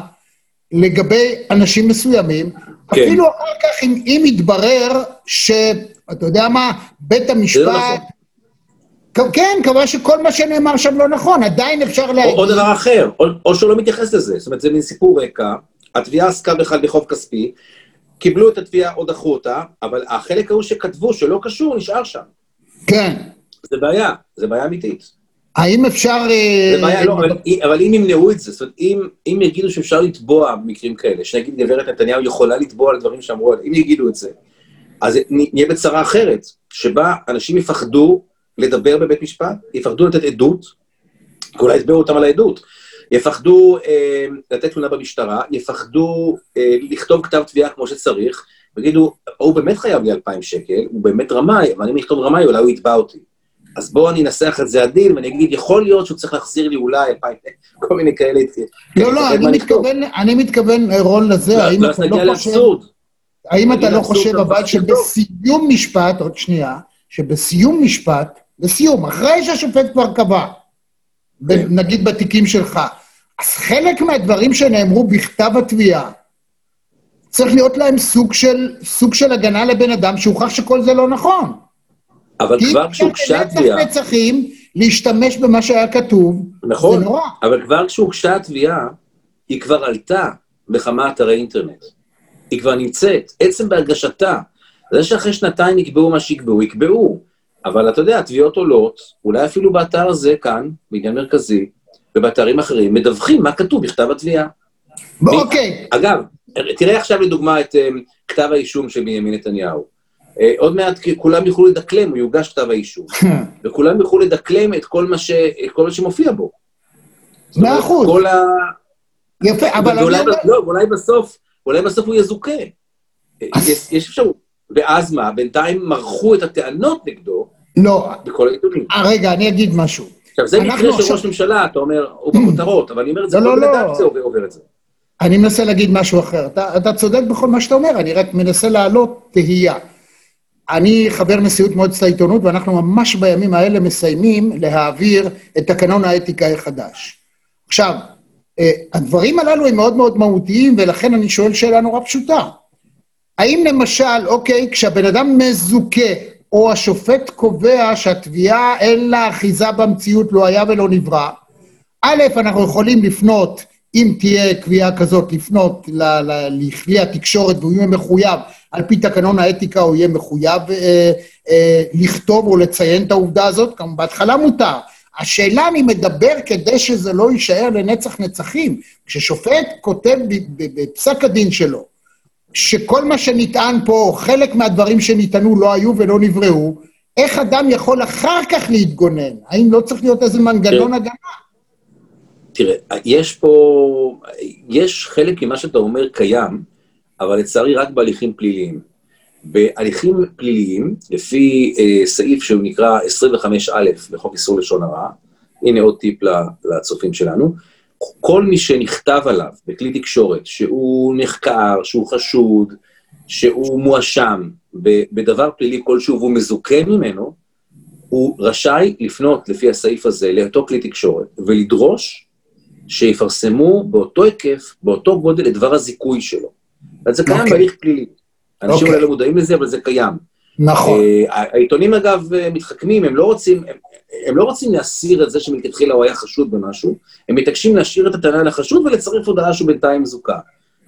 לגבי אנשים מסוימים, כן. אפילו אחר כך, אם, אם יתברר שאתה יודע מה, בית המשפט... נכון. כן, קבע שכל מה שנאמר שם לא נכון, עדיין אפשר להגיד... או, או דבר אחר, או, או שהוא לא מתייחס לזה. זאת אומרת, זה מין סיפור רקע, התביעה עסקה בכלל בחוב כספי, קיבלו את התביעה או דחו אותה, אבל החלק ההוא שכתבו, שלא קשור, נשאר שם. כן. זה בעיה, זה בעיה אמיתית. האם אפשר... אה, זה בעיה, לא, אבל, אבל אם ימנעו את זה, זאת אומרת, אם, אם יגידו שאפשר לתבוע במקרים כאלה, שנגיד גברת נתניהו יכולה לתבוע על דברים שאמרו עליה, אם יגידו את זה, אז נהיה בצרה אחרת, שבה אנשים יפחדו לדבר בבית משפט, יפחדו לתת עדות, אולי יתבעו אותם על העדות, יפחדו אה, לתת תלונה במשטרה, יפחדו אה, לכתוב כתב תביעה כמו שצריך, ויגידו, הוא באמת חייב לי 2,000 שקל, הוא באמת רמאי, אבל אם אכתוב רמאי, אולי הוא יתבע אותי. אז בואו אני אנסח את זה עדין, ואני אגיד, יכול להיות שהוא צריך להחזיר לי אולי 2,000, כל מיני כאלה. לא, לא, אני מתכוון, אני מתכוון, רון, לזה, האם אתה לא חושב... האם אתה לא חושב, אבל שבסיום משפט, עוד שנייה, שבסיום משפט, לסיום, אחרי שהשופט כבר קבע, כן. נגיד בתיקים שלך. אז חלק מהדברים שנאמרו בכתב התביעה, צריך להיות להם סוג של, סוג של הגנה לבן אדם שהוכח שכל זה לא נכון. אבל כבר כשהוגשה התביעה... כי אי נצחים להשתמש במה שהיה כתוב, נכון, זה נורא. אבל כבר כשהוגשה התביעה, היא כבר עלתה בכמה אתרי אינטרנט. היא כבר נמצאת, עצם בהגשתה. זה שאחרי שנתיים יקבעו מה שיקבעו, יקבעו. אבל אתה יודע, התביעות עולות, אולי אפילו באתר הזה כאן, בעניין מרכזי, ובאתרים אחרים, מדווחים מה כתוב בכתב התביעה. אוקיי. אגב, תראה עכשיו לדוגמה את um, כתב האישום של בנימין נתניהו. Uh, עוד מעט כולם יוכלו לדקלם, הוא יוגש כתב האישום. וכולם יוכלו לדקלם את כל מה, ש, את כל מה שמופיע בו. מאה אחוז. כל ה... יפה, אבל... ואולי, אני... לא, אולי בסוף, אולי בסוף הוא יזוכה. יש, יש אפשרות. ואז מה? בינתיים מרחו את הטענות נגדו לא. בכל העיתונים. אה, רגע, אני אגיד משהו. עכשיו, זה מקרה של ראש ממשלה, אתה אומר, הוא בכותרות, אבל אני אומר את זה, לא, כל לא, בן אדם זה עובר את זה. אני מנסה להגיד משהו אחר. אתה, אתה צודק בכל מה שאתה אומר, אני רק מנסה להעלות תהייה. אני חבר נשיאות מועצת העיתונות, ואנחנו ממש בימים האלה מסיימים להעביר את תקנון האתיקה החדש. עכשיו, אה, הדברים הללו הם מאוד מאוד מהותיים, ולכן אני שואל שאלה נורא פשוטה. האם למשל, אוקיי, כשהבן אדם מזוכה, או השופט קובע שהתביעה אין לה אחיזה במציאות, לא היה ולא נברא, א', אנחנו יכולים לפנות, אם תהיה קביעה כזאת, לפנות לכלי התקשורת והוא יהיה מחויב, על פי תקנון האתיקה הוא יהיה מחויב אה, אה, לכתוב או לציין את העובדה הזאת, כמובן בהתחלה מותר. השאלה אני מדבר כדי שזה לא יישאר לנצח נצחים. כששופט כותב בפסק הדין שלו, שכל מה שנטען פה, חלק מהדברים שנטענו לא היו ולא נבראו, איך אדם יכול אחר כך להתגונן? האם לא צריך להיות איזה מנגנון הגנה? תראה, יש פה, יש חלק ממה שאתה אומר קיים, אבל לצערי רק בהליכים פליליים. בהליכים פליליים, לפי אה, סעיף שהוא נקרא 25א בחוק איסור לשון הרע, הנה עוד טיפ לצופים שלנו, כל מי שנכתב עליו בכלי תקשורת, שהוא נחקר, שהוא חשוד, שהוא מואשם בדבר פלילי כלשהו והוא מזוכה ממנו, הוא רשאי לפנות לפי הסעיף הזה לאותו כלי תקשורת ולדרוש שיפרסמו באותו היקף, באותו גודל, את דבר הזיכוי שלו. אז זה קיים okay. אוקיי. בהליך פלילי. אנשים okay. אוקיי. אולי לא מודעים לזה, אבל זה קיים. נכון. Uh, העיתונים אגב מתחכמים, הם לא רוצים, הם, הם לא רוצים להסיר את זה שמלכתחילה הוא היה חשוד במשהו, הם מתעקשים להשאיר את הטענה לחשוד ולצרף הודעה שהוא בינתיים זוכה.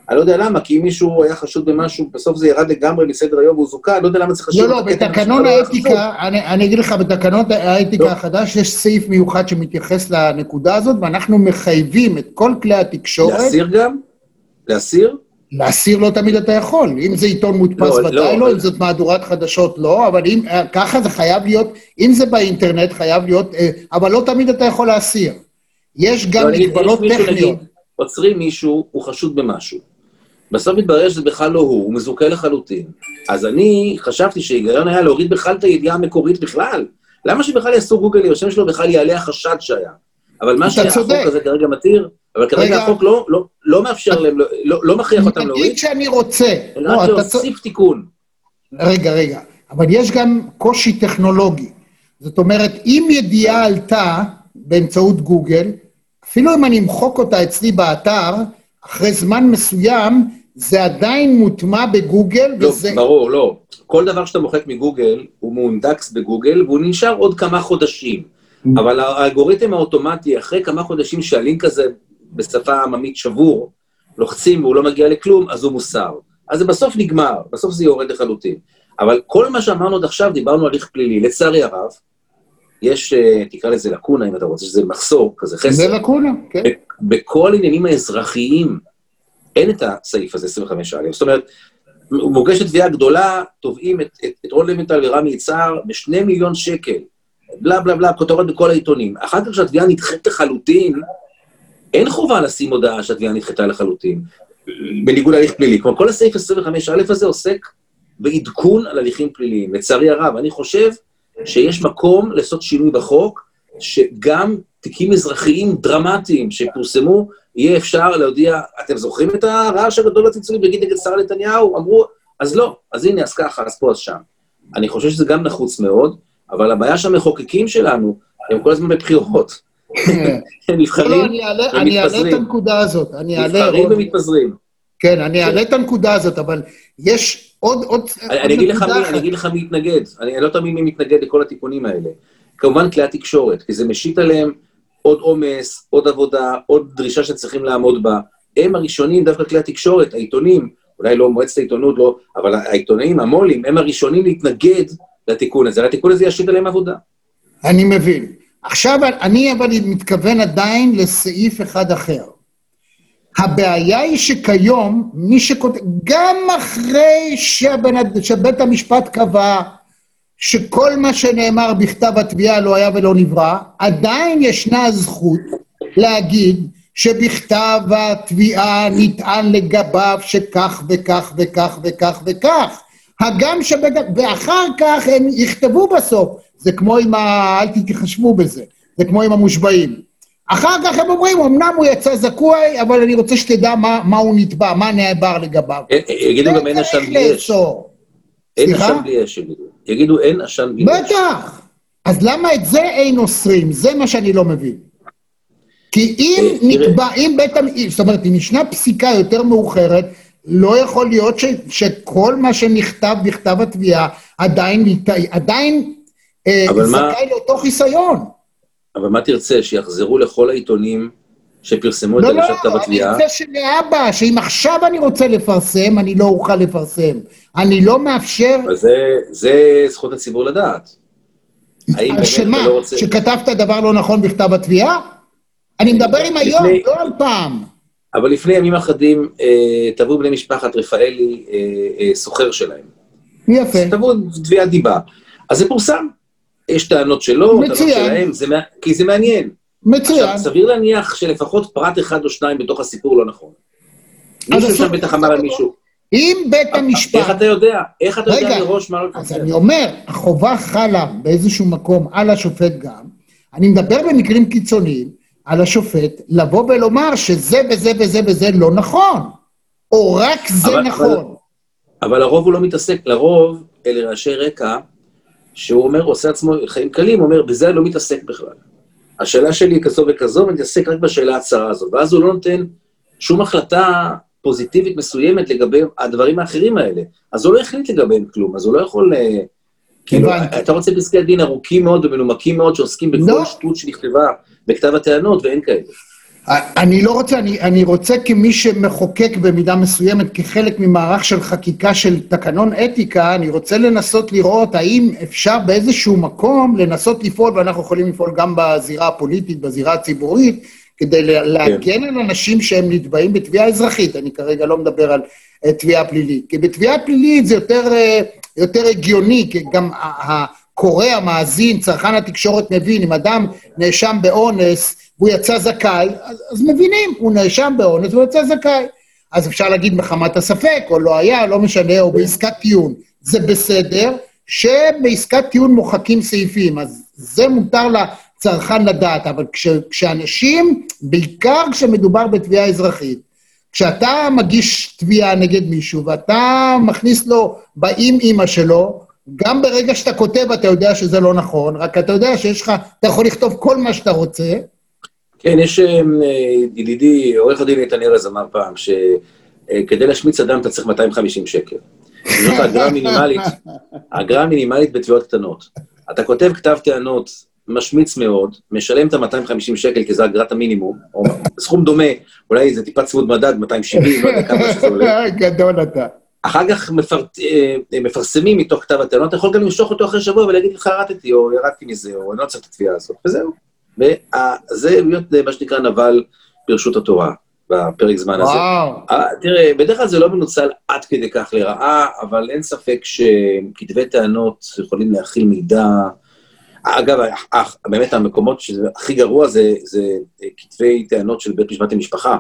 אני לא יודע למה, כי אם מישהו היה חשוד במשהו, בסוף זה ירד לגמרי מסדר היום והוא זוכה, אני לא יודע למה צריך חשוב. לא, לא, בתקנון האתיקה, אני, אני אגיד לך, בתקנון האתיקה לא. החדש יש סעיף מיוחד שמתייחס לנקודה הזאת, ואנחנו מחייבים את כל כלי התקשורת... להסיר גם? להסיר? להסיר לא תמיד אתה יכול. אם זה עיתון מודפס לא, ודאי לא, לא, אם זאת מהדורת חדשות לא, אבל אם, אה, ככה זה חייב להיות, אם זה באינטרנט חייב להיות, אה, אבל לא תמיד אתה יכול להסיר. יש גם לא, מגבלות טכניות. עוצרים מישהו, הוא חשוד במשהו. בסוף מתברר שזה בכלל לא הוא, הוא מזוכה לחלוטין. אז אני חשבתי שההיגיון היה להוריד בכלל את הידיעה המקורית בכלל. למה שבכלל יעשו גוגל עם השם שלו בכלל יעלה החשד שהיה? אבל מה שהחוק הזה כרגע מתיר, אבל כרגע רגע, החוק לא, לא, לא מאפשר להם, לא, לא, לא מכריח אותם להוריד. נגיד שאני רוצה. אלא רק להוסיף. תיקון. רגע, רגע. אבל יש גם קושי טכנולוגי. זאת אומרת, אם ידיעה עלתה באמצעות גוגל, אפילו אם אני אמחוק אותה אצלי באתר, אחרי זמן מסוים, זה עדיין מוטמע בגוגל, לא, וזה... ברור, לא. כל דבר שאתה מוחק מגוגל, הוא מאונדקס בגוגל, והוא נשאר עוד כמה חודשים. אבל האלגוריתם האוטומטי, אחרי כמה חודשים שהלינק הזה בשפה עממית שבור, לוחצים והוא לא מגיע לכלום, אז הוא מוסר. אז זה בסוף נגמר, בסוף זה יורד לחלוטין. אבל כל מה שאמרנו עד עכשיו, דיברנו על הליך פלילי. לצערי הרב, יש, אה, תקרא לזה לקונה, אם אתה רוצה, שזה מחסור, כזה חסר. זה לקונה, כן. בכל העניינים האזרחיים, אין את הסעיף הזה, 25א. זאת אומרת, מוגשת תביעה גדולה, תובעים את, את, את רון לבנטל ורמי יצהר בשני מיליון שקל. בלה בלה בלה, כותרות בכל העיתונים. אחר כך כשהתביעה נדחית לחלוטין, אין חובה לשים הודעה שהתביעה נדחתה לחלוטין, בניגוד להליך פלילי. כלומר, כל הסעיף 25א הזה עוסק בעדכון על הליכים פליליים. לצערי הרב, אני חושב שיש מקום לעשות שינוי בחוק, שגם תיקים אזרחיים דרמטיים שפורסמו, יהיה אפשר להודיע, אתם זוכרים את הרעש הגדול הצלצולים להגיד נגד שרה נתניהו? אמרו, אז לא, אז הנה, אז ככה, אז פה, אז שם. אני חושב שזה גם נחוץ מאוד, אבל הבעיה שהמחוקקים שלנו, הם כל הזמן בבחירות. הם נבחרים ומתפזרים. אני אעלה את הנקודה הזאת. נבחרים ומתפזרים. כן, אני אעלה את הנקודה הזאת, אבל יש עוד, אני מי, אני אגיד לך מי מתנגד. אני לא תמיד מי מתנגד לכל התיקונים האלה. כמובן כלי התקשורת, כי זה משית עליהם עוד עומס, עוד עבודה, עוד דרישה שצריכים לעמוד בה. הם הראשונים, דווקא כלי התקשורת, העיתונים, אולי לא מועצת העיתונות, לא, אבל העיתונאים, המו"לים, הם הראשונים להתנגד לתיקון הזה. התיקון הזה ישית עליהם עבודה. אני מבין. עכשיו, אני אבל מתכוון עדיין לסעיף אחד אחר. הבעיה היא שכיום, מי שכותב, גם אחרי שבנ... שבית המשפט קבע שכל מה שנאמר בכתב התביעה לא היה ולא נברא, עדיין ישנה הזכות להגיד שבכתב התביעה נטען לגביו שכך וכך וכך וכך וכך. הגם שבית... ואחר כך הם יכתבו בסוף, זה כמו עם ה... אל תתחשבו בזה, זה כמו עם המושבעים. אחר כך הם אומרים, אמנם הוא יצא זכוי, אבל אני רוצה שתדע מה, מה הוא נתבע, מה נעבר לגביו. יגידו גם אין עשן בלי אש. אין עשן בלי אש, יגידו. יגידו אין עשן בלי אש. בטח. אז למה את זה אין אוסרים? זה מה שאני לא מבין. כי אם אה, נקבע, אם בית המשפט, זאת אומרת, אם ישנה פסיקה יותר מאוחרת, לא יכול להיות ש, שכל מה שנכתב בכתב התביעה עדיין, עדיין זכאי לאותו חיסיון. אבל מה תרצה, שיחזרו לכל העיתונים שפרסמו את הגשת כתב התביעה? לא, לא, אני רוצה שלהבא, שאם עכשיו אני רוצה לפרסם, אני לא אוכל לפרסם. אני לא מאפשר... אבל זה, זה זכות הציבור לדעת. שמה, לא רוצה... שכתבת דבר לא נכון בכתב התביעה? אני מדבר עם היום, לא על פעם. אבל לפני ימים אחדים אה, תבעו בני משפחת רפאלי אה, אה, סוחר שלהם. יפה. תבעו תביעת דיבה. אז זה פורסם. יש טענות שלו, טענות שלהם, זה, כי זה מעניין. מצוין. עכשיו, סביר להניח שלפחות פרט אחד או שניים בתוך הסיפור לא נכון. מישהו שם בטח אמר למישהו. אם בית המשפט... איך אתה יודע? איך אתה יודע מראש מה לא אז אני אומר, החובה חלה באיזשהו מקום על השופט גם. אני מדבר במקרים קיצוניים על השופט לבוא ולומר שזה וזה וזה וזה לא נכון, או רק זה אבל, נכון. אבל, אבל הרוב הוא לא מתעסק, לרוב אלה רעשי רקע שהוא אומר, עושה עצמו חיים קלים, הוא אומר, בזה אני לא מתעסק בכלל. השאלה שלי היא כזו וכזו, ואני מתעסק רק בשאלה הצרה הזאת. ואז הוא לא נותן שום החלטה פוזיטיבית מסוימת לגבי הדברים האחרים האלה. אז הוא לא החליט לגביהם כלום, אז הוא לא יכול... אה, כאילו, אתה רוצה פסקי דין ארוכים מאוד ומנומקים מאוד שעוסקים בכל לא. שטות שנכתבה בכתב הטענות, ואין כאלה. אני לא רוצה, אני, אני רוצה כמי שמחוקק במידה מסוימת כחלק ממערך של חקיקה של תקנון אתיקה, אני רוצה לנסות לראות האם אפשר באיזשהו מקום לנסות לפעול, ואנחנו יכולים לפעול גם בזירה הפוליטית, בזירה הציבורית, כדי להגן כן. על אנשים שהם נתבעים בתביעה אזרחית, אני כרגע לא מדבר על uh, תביעה פלילית. כי בתביעה פלילית זה יותר, uh, יותר הגיוני, כי גם הקורא, המאזין, צרכן התקשורת מבין, אם אדם נאשם באונס, והוא יצא זכאי, אז, אז מבינים, הוא נאשם באונס והוא יצא זכאי. אז אפשר להגיד מחמת הספק, או לא היה, לא משנה, או בעסקת טיעון. זה בסדר שבעסקת טיעון מוחקים סעיפים, אז זה מותר לצרכן לדעת, אבל כש, כשאנשים, בעיקר כשמדובר בתביעה אזרחית, כשאתה מגיש תביעה נגד מישהו ואתה מכניס לו באים אימא שלו, גם ברגע שאתה כותב אתה יודע שזה לא נכון, רק אתה יודע שיש לך, אתה יכול לכתוב כל מה שאתה רוצה. כן, יש אה, ידידי, עורך הדין איתן ארז אמר פעם, שכדי להשמיץ אדם אתה צריך 250 שקל. זאת האגרה המינימלית, האגרה המינימלית בתביעות קטנות. אתה כותב כתב טענות משמיץ מאוד, משלם את ה-250 שקל, כי זו אגרת המינימום, או סכום דומה, אולי זה טיפה צמוד מדד, 270, לא יודע כמה שזה עולה. גדול אתה. אחר כך מפר... אה, מפרסמים מתוך כתב הטענות, אתה יכול גם למשוך אותו אחרי שבוע ולהגיד לך, הרדתי, או ירדתי מזה, או אני לא צריך את התביעה הזאת, וזהו. וזה להיות מה שנקרא נבל ברשות התורה, בפרק זמן הזה. וואו. אה, תראה, בדרך כלל זה לא מנוצל עד כדי כך לרעה, אבל אין ספק שכתבי טענות יכולים להכיל מידע. אגב, באמת המקומות שהכי גרוע זה, זה כתבי טענות של בית משפט למשפחה,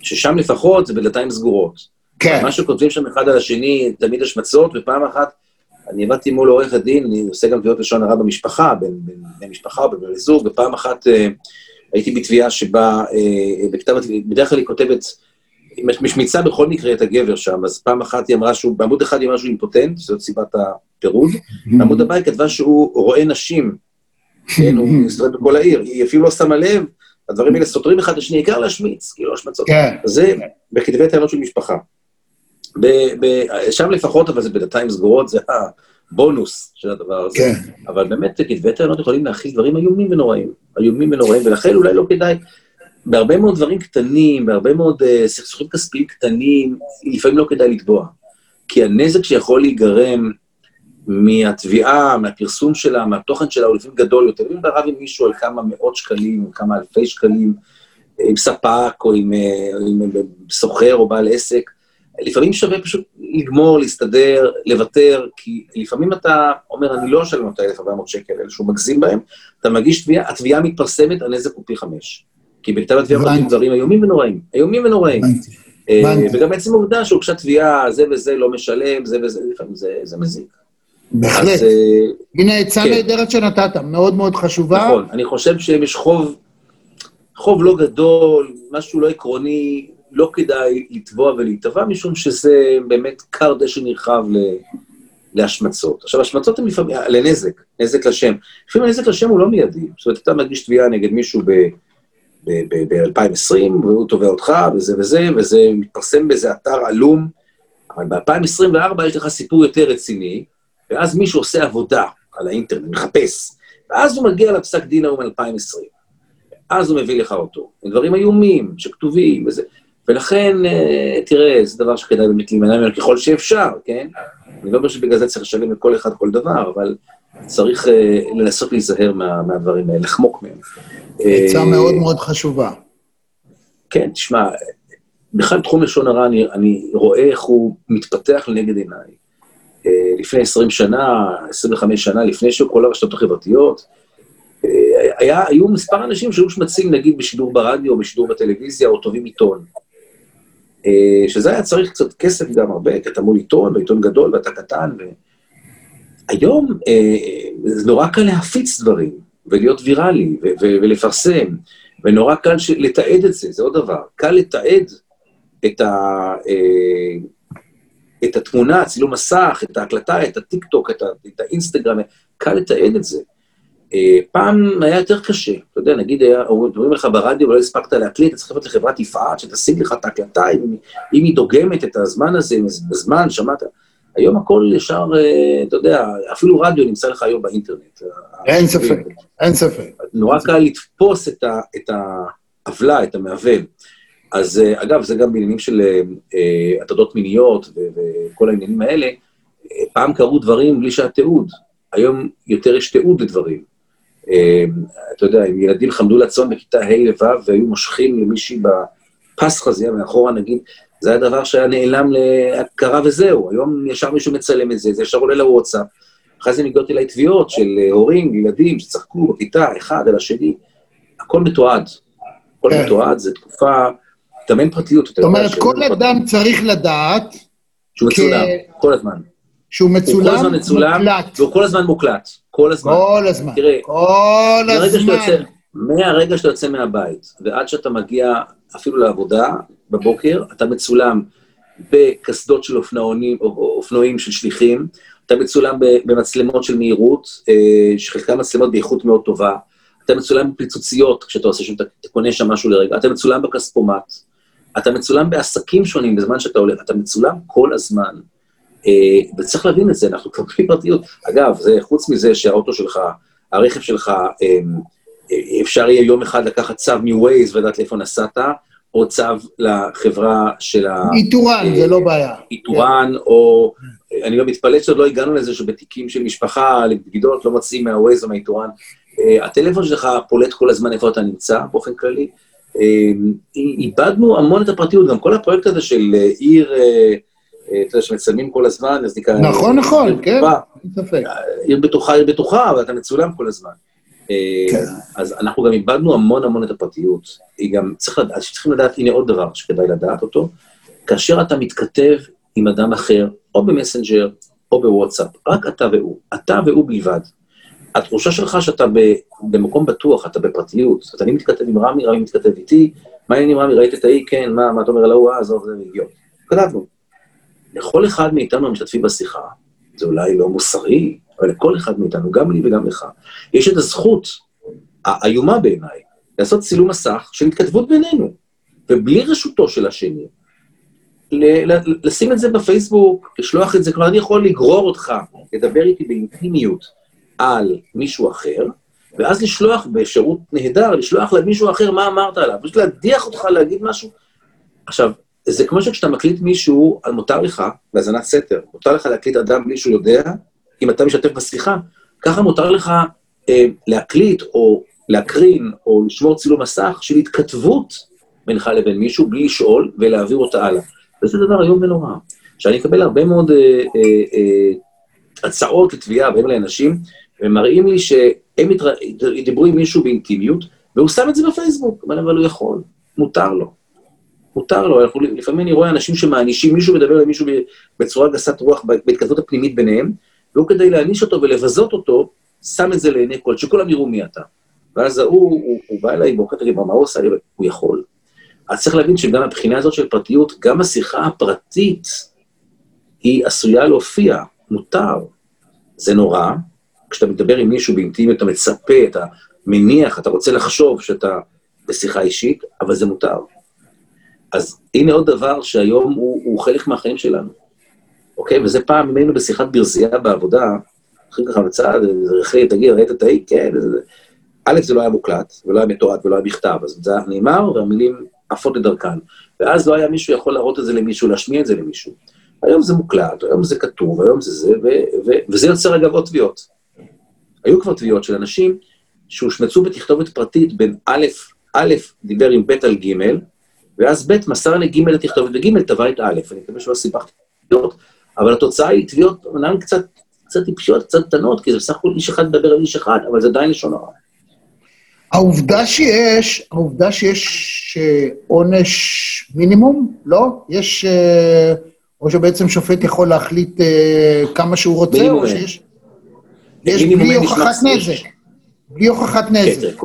ששם לפחות זה בדלתיים סגורות. כן. מה שכותבים שם אחד על השני, תמיד השמצות, ופעם אחת, אני עבדתי מול עורך הדין, אני עושה גם תביעות לשון הרע במשפחה, בין בני משפחה או בבני זוג, ופעם אחת אה, הייתי בתביעה שבה, אה, בכתב, בדרך כלל היא כותבת, היא משמיצה בכל מקרה את הגבר שם, אז פעם אחת היא אמרה שהוא, בעמוד אחד היא אמרה שהוא אימפוטנט, זאת סיבת הפירוד, בעמוד הבא היא כתבה שהוא רואה נשים, כן, הוא מסתובב בכל העיר, היא אפילו לא שמה לב, הדברים האלה סותרים אחד את השני, העיקר להשמיץ, כאילו השמצות. כן. זה בכתבי טענות של משפחה. ב, ב, שם לפחות, אבל זה בדלתיים סגורות, זה הבונוס של הדבר הזה. כן. אבל באמת, כתבי טענות יכולים להכיל דברים איומים ונוראים. איומים ונוראים, ולכן אולי לא כדאי, בהרבה מאוד דברים קטנים, בהרבה מאוד uh, סכסוכים כספיים קטנים, לפעמים לא כדאי לתבוע. כי הנזק שיכול להיגרם מהתביעה, מהפרסום שלה, מהתוכן שלה, הוא לפעמים גדול יותר. אם אתה רב עם מישהו על כמה מאות שקלים, או כמה אלפי שקלים, עם ספק, או אה, עם, עם סוחר או בעל עסק, לפעמים שווה פשוט לגמור, להסתדר, לוותר, כי לפעמים אתה אומר, אני לא אשלם את ה-1,400 שקל האלה שהוא מגזים בהם, אתה מגיש תביעה, התביעה מתפרסמת, הנזק הוא פי חמש. כי בכתב התביעה כותבים דברים איומים ונוראים, איומים ונוראים. אה, וגם עצם העובדה שהוגשה תביעה, זה וזה לא משלם, זה וזה, לפעמים זה מזיק. בהחלט. אה, הנה עצה כן. נהדרת שנתת, מאוד מאוד חשובה. נכון, אני חושב שאם יש חוב, חוב לא גדול, משהו לא עקרוני, לא כדאי לתבוע ולהיתבע, משום שזה באמת כר דשא נרחב ל... להשמצות. עכשיו, השמצות הן לפעמים, לנזק, נזק לשם. לפעמים הנזק לשם הוא לא מיידי. זאת אומרת, אתה מגיש תביעה נגד מישהו ב-2020, והוא תובע אותך, וזה וזה, וזה מתפרסם באיזה אתר עלום, אבל ב-2024 יש לך סיפור יותר רציני, ואז מישהו עושה עבודה על האינטרנט, מחפש, ואז הוא מגיע לפסק דין ההוא מ-2020. אז הוא מביא לך אותו. דברים איומים שכתובים וזה. ולכן, אה, תראה, זה דבר שכדאי באמת להימנע ממנו ככל שאפשר, כן? אני לא אומר שבגלל זה צריך לשלם לכל אחד כל דבר, אבל צריך uh, לנסות להיזהר מה, מהדברים האלה, לחמוק מהם. עצה uh, מאוד מאוד חשובה. כן, תשמע, בכלל תחום לשון הרע, אני, אני רואה איך הוא מתפתח לנגד עיניי. Uh, לפני 20 שנה, 25 שנה, לפני שהיו כל הרשתות החברתיות, היה, היו מספר אנשים שהיו שמצים, נגיד, בשידור ברדיו, בשידור בטלוויזיה, או טובים עיתון. אה, שזה היה צריך קצת כסף גם הרבה, כי אתה מול עיתון, ועיתון גדול, ואתה קטן. ו... היום אה, זה נורא קל להפיץ דברים, ולהיות ויראלי, ולפרסם, ונורא קל לתעד את זה, זה עוד דבר. קל לתעד את, ה- אה, את התמונה, צילום מסך, את ההקלטה, את הטיק-טוק, את, ה- את האינסטגרם, קל לתעד את זה. אה, פעם היה יותר קשה, אתה יודע, נגיד, אומרים לך ברדיו, לא הספקת להקליט, אתה צריך לפנות לחברת יפעת שתשיג לך את ההקלטה, אם, אם היא דוגמת את הזמן הזה, בזמן, שמעת. היום הכל ישר, אה, אתה יודע, אפילו רדיו נמצא לך היום באינטרנט. אין ספק, אין ספק. נורא קל לתפוס את העוולה, את המעוול. אז אה, אגב, זה גם בעניינים של הטרדות מיניות וכל העניינים האלה, פעם קרו דברים בלי שהיה תיעוד. היום יותר יש תיעוד לדברים. אתה יודע, אם ילדים חמדו לצאן בכיתה ה' לו' והיו מושכים למישהי בפס חזייה מאחורה, נגיד, זה היה דבר שהיה נעלם להכרה וזהו. היום ישר מישהו מצלם את זה, זה ישר עולה לוואטסאפ. אחרי זה מגיעות אליי תביעות של הורים, ילדים שצחקו בכיתה, אחד על השני. הכל מתועד. הכל כן. מתועד, זו תקופה, גם אין פרטיות. זאת אומרת, כל אדם צריך לדעת... שהוא מצולם, כל הזמן. שהוא מצולם, הוא כל הזמן מצולם, מוקלט. והוא כל הזמן מוקלט. כל הזמן. כל הזמן. תראה, כל הזמן. מהרגע שאתה יוצא מהבית, ועד שאתה מגיע אפילו לעבודה בבוקר, אתה מצולם בקסדות של אופנועים, אופנועים של שליחים, אתה מצולם במצלמות של מהירות, אה, שחלקן מצלמות באיכות מאוד טובה, אתה מצולם בפיצוציות כשאתה עושה שם, אתה קונה שם משהו לרגע, אתה מצולם בכספומט, אתה מצולם בעסקים שונים בזמן שאתה הולך, אתה מצולם כל הזמן. אה, וצריך להבין את זה, אנחנו בלי פרטיות. אגב, זה חוץ מזה שהאוטו שלך, הרכב שלך, אה, אפשר יהיה יום אחד לקחת צו מ-Waze ולדעת לאיפה נסעת, או צו לחברה של ה... איתורן, זה לא בעיה. איתורן, או... אני לא מתפלא שעוד לא הגענו לזה שבתיקים של משפחה, לבגידות, לא מוצאים מה-Waze או מהאיתורן. אה, הטלפון שלך פולט כל הזמן איפה אתה נמצא, באופן כללי. אה, איבדנו המון את הפרטיות, גם כל הפרויקט הזה של אה, עיר, אתה יודע, שמצלמים כל הזמן, אז נקרא... נכון, נכון, כן, אין ספק. עיר בטוחה, עיר בטוחה, אבל אתה מצולם כל הזמן. כן. אז אנחנו גם איבדנו המון המון את הפרטיות. היא גם, צריך לדעת, צריכים לדעת, הנה עוד דבר שכדאי לדעת אותו, כאשר אתה מתכתב עם אדם אחר, או במסנג'ר, או בוואטסאפ, רק אתה והוא, אתה והוא בלבד. התחושה שלך שאתה במקום בטוח, אתה בפרטיות, אתה אני מתכתב עם רמי, רמי מתכתב איתי, מה העניין עם רמי, ראית את האי? כן, מה, מה אתה אומר על ההוא? אה, עזוב, זה אידיוט. כתבנו. לכל אחד מאיתנו המשתתפים בשיחה, זה אולי לא מוסרי, אבל לכל אחד מאיתנו, גם לי וגם לך, יש את הזכות האיומה בעיניי, לעשות צילום מסך של התכתבות בינינו, ובלי רשותו של השני, לשים את זה בפייסבוק, לשלוח את זה, כלומר, אני יכול לגרור אותך, לדבר איתי באינטימיות על מישהו אחר, ואז לשלוח בשירות נהדר, לשלוח למישהו אחר מה אמרת עליו, פשוט להדיח אותך להגיד משהו. עכשיו, זה כמו שכשאתה מקליט מישהו, מותר לך, בהאזנת סתר, מותר לך להקליט אדם בלי שהוא יודע, אם אתה משתף בשיחה, ככה מותר לך אה, להקליט או להקרין או לשמור צילום מסך של התכתבות בינך לבין מישהו בלי לשאול ולהעביר אותה הלאה. וזה דבר איום ונורא. שאני אקבל הרבה מאוד אה, אה, אה, הצעות לתביעה, הרבה לאנשים, ומראים לי שהם התר... דיברו עם מישהו באינטימיות, והוא שם את זה בפייסבוק, אבל הוא יכול, מותר לו. מותר לו, אנחנו, לפעמים אני רואה אנשים שמענישים, מישהו מדבר למישהו בצורה גסת רוח בהתכתבות הפנימית ביניהם, והוא כדי להעניש אותו ולבזות אותו, שם את זה לעיני כל, שכולם יראו מי אתה. ואז ההוא, הוא, הוא בא אליי ואומר לי, מה הוא עושה? הוא יכול. אז צריך להבין שגם מבחינה הזאת של פרטיות, גם השיחה הפרטית היא עשויה להופיע, מותר. זה נורא, כשאתה מדבר עם מישהו באינטימיות, אתה מצפה, אתה מניח, אתה רוצה לחשוב שאתה בשיחה אישית, אבל זה מותר. אז הנה עוד דבר שהיום הוא, הוא חלק מהחיים שלנו, אוקיי? וזה פעם, אם היינו בשיחת ברזייה בעבודה, אחרי ככה בצד, אחי, תגיד, ראית את האי? כן. א', זה לא היה מוקלט, ולא היה מתועד ולא היה בכתב, אז זה היה נאמר, והמילים עפות לדרכן. ואז לא היה מישהו יכול להראות את זה למישהו, להשמיע את זה למישהו. היום זה מוקלט, היום זה כתוב, היום זה זה, ו- ו- וזה יוצר אגב עוד תביעות. היו כבר תביעות של אנשים שהושמצו בתכתובת פרטית בין א', א', דיבר עם ב' על ג', ואז ב' מסר לג' לתכתובת, וג' טבע את א', אני מקווה שלא סיבכתי תביעות, אבל התוצאה היא תביעות, אומנם קצת, קצת טיפשיות, קצת קטנות, כי זה בסך הכול איש אחד מדבר על איש אחד, אבל זה עדיין לשון הרע. העובדה שיש, העובדה שיש אה, עונש מינימום, לא? יש... אה, או שבעצם שופט יכול להחליט אה, כמה שהוא רוצה, או שיש... יש בלי הוכחת נזק. בלי הוכחת כן, נזק.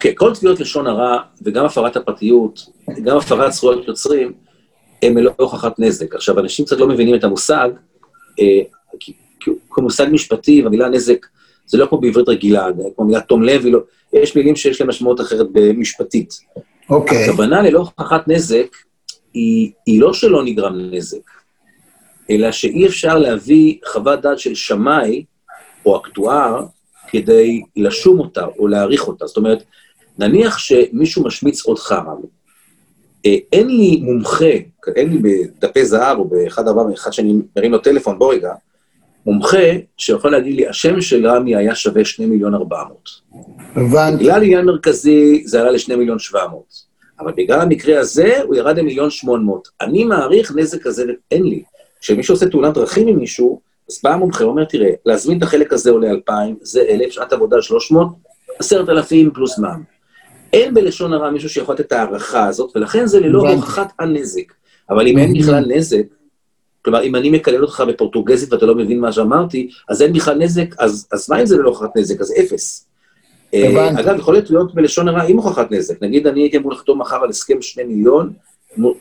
כן, כל תביעות לשון הרע, וגם הפרת הפרטיות, גם הפרת זכויות יוצרים, הם ללא הוכחת נזק. עכשיו, אנשים קצת לא מבינים את המושג, כמושג משפטי, והמילה נזק, זה לא כמו בעברית רגילה, כמו מילה תום לב, לא, יש מילים שיש להם משמעות אחרת במשפטית. אוקיי. Okay. הכוונה ללא הוכחת נזק, היא, היא לא שלא נגרם נזק, אלא שאי אפשר להביא חוות דעת של שמאי או אקטואר כדי לשום אותה או להעריך אותה. זאת אומרת, נניח שמישהו משמיץ אותך, אה, אין לי מומחה, אין לי בדפי זהב או באחד דבר, אחד שאני מרים לו טלפון, בוא רגע, מומחה שיכול להגיד לי, השם של רמי היה שווה 2 מיליון 400. הבנתי. בגלל עניין מרכזי זה עלה ל-2 מיליון 700. אבל בגלל המקרה הזה, הוא ירד למיליון שמונה מאות. אני מעריך נזק כזה, אין לי. כשמישהו עושה תאונת דרכים עם מישהו, אז בא המומחה ואומר, תראה, להזמין את החלק הזה עולה 2,000, זה 1,000, שעת עבודה 300, 10,000 פלוס מע"מ. אין בלשון הרע מישהו שיכול לתת את ההערכה הזאת, ולכן זה ללא הוכחת הנזק. אבל אם אין בכלל נזק, כלומר, אם אני מקלל אותך בפורטוגזית ואתה לא מבין מה שאמרתי, אז אין בכלל נזק, אז, אז מה אם זה ללא הוכחת נזק? אז אפס. אה, אגב, יכול להיות בלשון הרע עם הוכחת נזק. נגיד, אני הייתי אמור לחתום מחר על הסכם שני מיליון,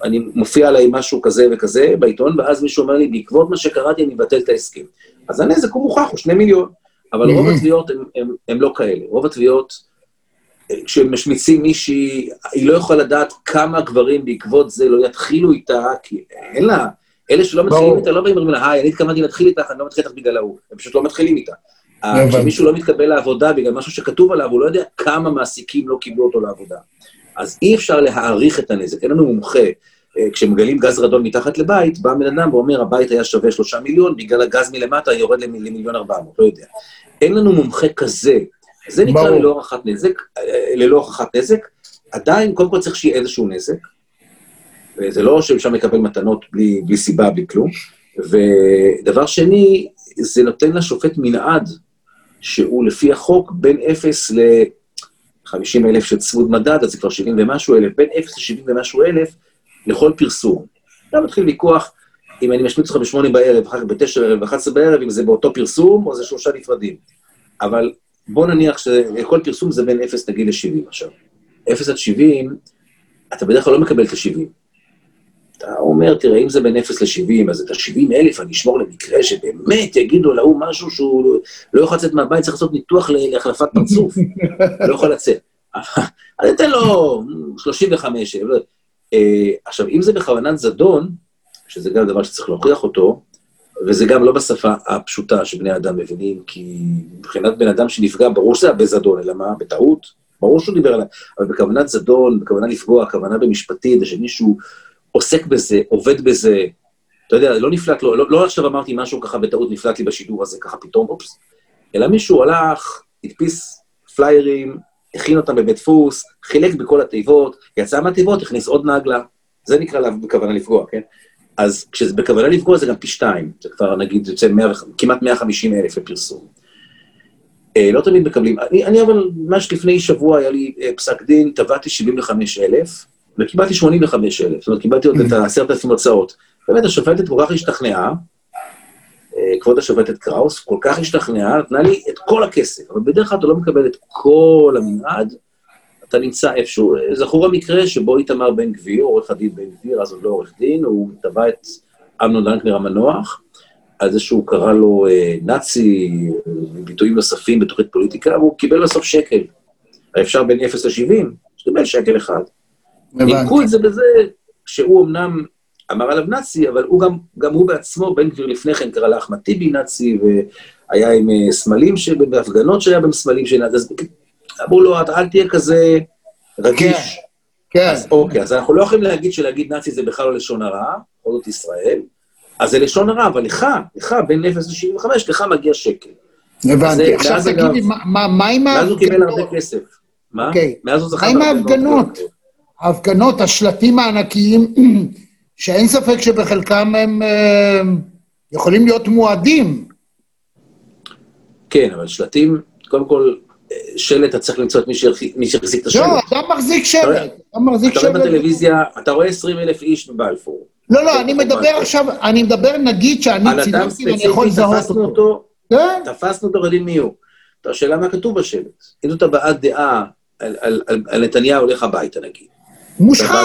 אני מופיע עליי משהו כזה וכזה בעיתון, ואז מישהו אומר לי, בעקבות מה שקראתי, אני מבטל את ההסכם. אז הנזק הוא מוכח, הוא שני מיליון. אבל רוב התביעות הן לא כאלה. רוב התביעות, כשמשמיצים מישהי, היא לא יכולה לדעת כמה גברים בעקבות זה לא יתחילו איתה, כי אין לה... אלה שלא מתחילים איתה לא באים ואומרים לה, היי, אני התכוונתי להתחיל איתך, אני לא מתחיל איתך בגלל ההוא. הם פשוט לא מתחילים איתה. כשמישהו לא מתקבל לעבודה בגלל משהו שכתוב עליו, הוא לא יודע כמה מעסיקים לא קיבלו אותו לעבודה. אז אי אפשר להעריך את הנזק, אין לנו מומחה. אה, כשמגלים גז רדון מתחת לבית, בא בן אדם ואומר, הבית היה שווה שלושה מיליון, בגלל הגז מלמטה יורד למיליון ארבע מאות, לא יודע. אין לנו מומחה כזה. זה נקרא ללא הוכחת נזק, אה, ללא הוכחת נזק. עדיין, קודם כל צריך שיהיה איזשהו נזק. וזה לא שאפשר לקבל מתנות בלי, בלי סיבה, בלי כלום. ודבר שני, זה נותן לשופט מנעד שהוא לפי החוק בין 0 ל-50 אלף של צמוד מדד, אז זה כבר 70 ומשהו אלף, בין 0 ל-70 ומשהו אלף לכל פרסום. עכשיו מתחיל ויכוח אם אני משמיץ אותך בשמונה בערב, אחר כך בתשע בערב, ב-11 בערב, אם זה באותו פרסום או זה שלושה נפרדים. אבל בוא נניח שכל פרסום זה בין 0 נגיד ל-70 עכשיו. 0 עד 70, אתה בדרך כלל לא מקבל את ה-70. אתה אומר, תראה, אם זה בין 0 ל-70, אז את ה-70 אלף אני אשמור למקרה שבאמת יגידו להוא משהו שהוא לא יכול לצאת מהבית, צריך לעשות ניתוח להחלפת פרצוף, לא יכול לצאת. אז אתן לו 35 אלף. אה, עכשיו, אם זה בכוונת זדון, שזה גם דבר שצריך להוכיח אותו, וזה גם לא בשפה הפשוטה שבני אדם מבינים, כי מבחינת בן אדם שנפגע, ברור שזה היה בזדון, אלא מה? בטעות? ברור שהוא דיבר עליו, אבל בכוונת זדון, בכוונה לפגוע, כוונה במשפטית, שמישהו עוסק בזה, עובד בזה, אתה יודע, לא נפלט לו, לא, לא עכשיו אמרתי משהו ככה בטעות נפלט לי בשידור הזה, ככה פתאום, אופס, אלא מישהו הלך, הדפיס פליירים, הכין אותם בבית דפוס, חילק בכל התיבות, יצא מהתיבות, הכניס עוד נגלה, זה נקרא בכוונה לפגוע, כן? אז כשזה בכוונה לפגוע זה גם פי שתיים, זה כבר נגיד יוצא 100, כמעט 150 אלף לפרסום. אה, לא תמיד מקבלים, אני, אני אבל ממש לפני שבוע היה לי אה, פסק דין, טבעתי 75 אלף, וקיבלתי 85 אלף, זאת אומרת, קיבלתי עוד את ה-10,000 הוצאות. באמת, השופטת כל כך השתכנעה, אה, כבוד השופטת קראוס, כל כך השתכנעה, נתנה לי את כל הכסף, אבל בדרך כלל אתה לא מקבל את כל המנעד, אתה נמצא איפשהו, זכור המקרה שבו איתמר בן גביר, עורך הדין בן גביר, אז עוד לא עורך דין, הוא תבע את אמנון דנקנר המנוח, על זה שהוא קרא לו אה, נאצי, ביטויים נוספים בתוכנית פוליטיקה, והוא קיבל בסוף שקל. אפשר בין 0 ל-70, שקיבל שקל אחד. נימקו את זה בזה שהוא אמנם אמר עליו נאצי, אבל הוא גם, גם הוא בעצמו, בן גביר לפני כן קרא לאחמד טיבי נאצי, והיה עם אה, סמלים, בהפגנות שהיה בהם סמלים של נאצי, אז אמרו לו, אל תהיה כזה רגיש. כן, כן. אז אוקיי, אז אנחנו לא יכולים להגיד שלהגיד נאצי זה בכלל לא לשון הרע, בכל זאת ישראל, אז זה לשון הרע, אבל לך, לך, בין 0 ל-75, לך מגיע שקל. הבנתי. עכשיו תגידי, מה עם ההפגנות? מאז הוא קיבל הרבה כסף. מה? אוקיי. מאז הוא זכה מה עם ההפגנות? ההפגנות, השלטים הענקיים, שאין ספק שבחלקם הם אה, יכולים להיות מועדים. כן, אבל שלטים, קודם כל, שלט, אתה צריך למצוא את מי שיחזיק את השלט. לא, אתה מחזיק שלט. אתה מחזיק שלט. אתה רואה בטלוויזיה, אתה רואה 20 אלף איש בבלפור. לא, לא, אני מדבר עכשיו, אני מדבר, נגיד שאני צילמתי ואני יכול לזהות אותו. כן. תפסנו אותו, יודעים מי הוא. השאלה מה כתוב בשלט. אם זאת הבעת דעה על נתניהו, הולך הביתה נגיד. מושחת.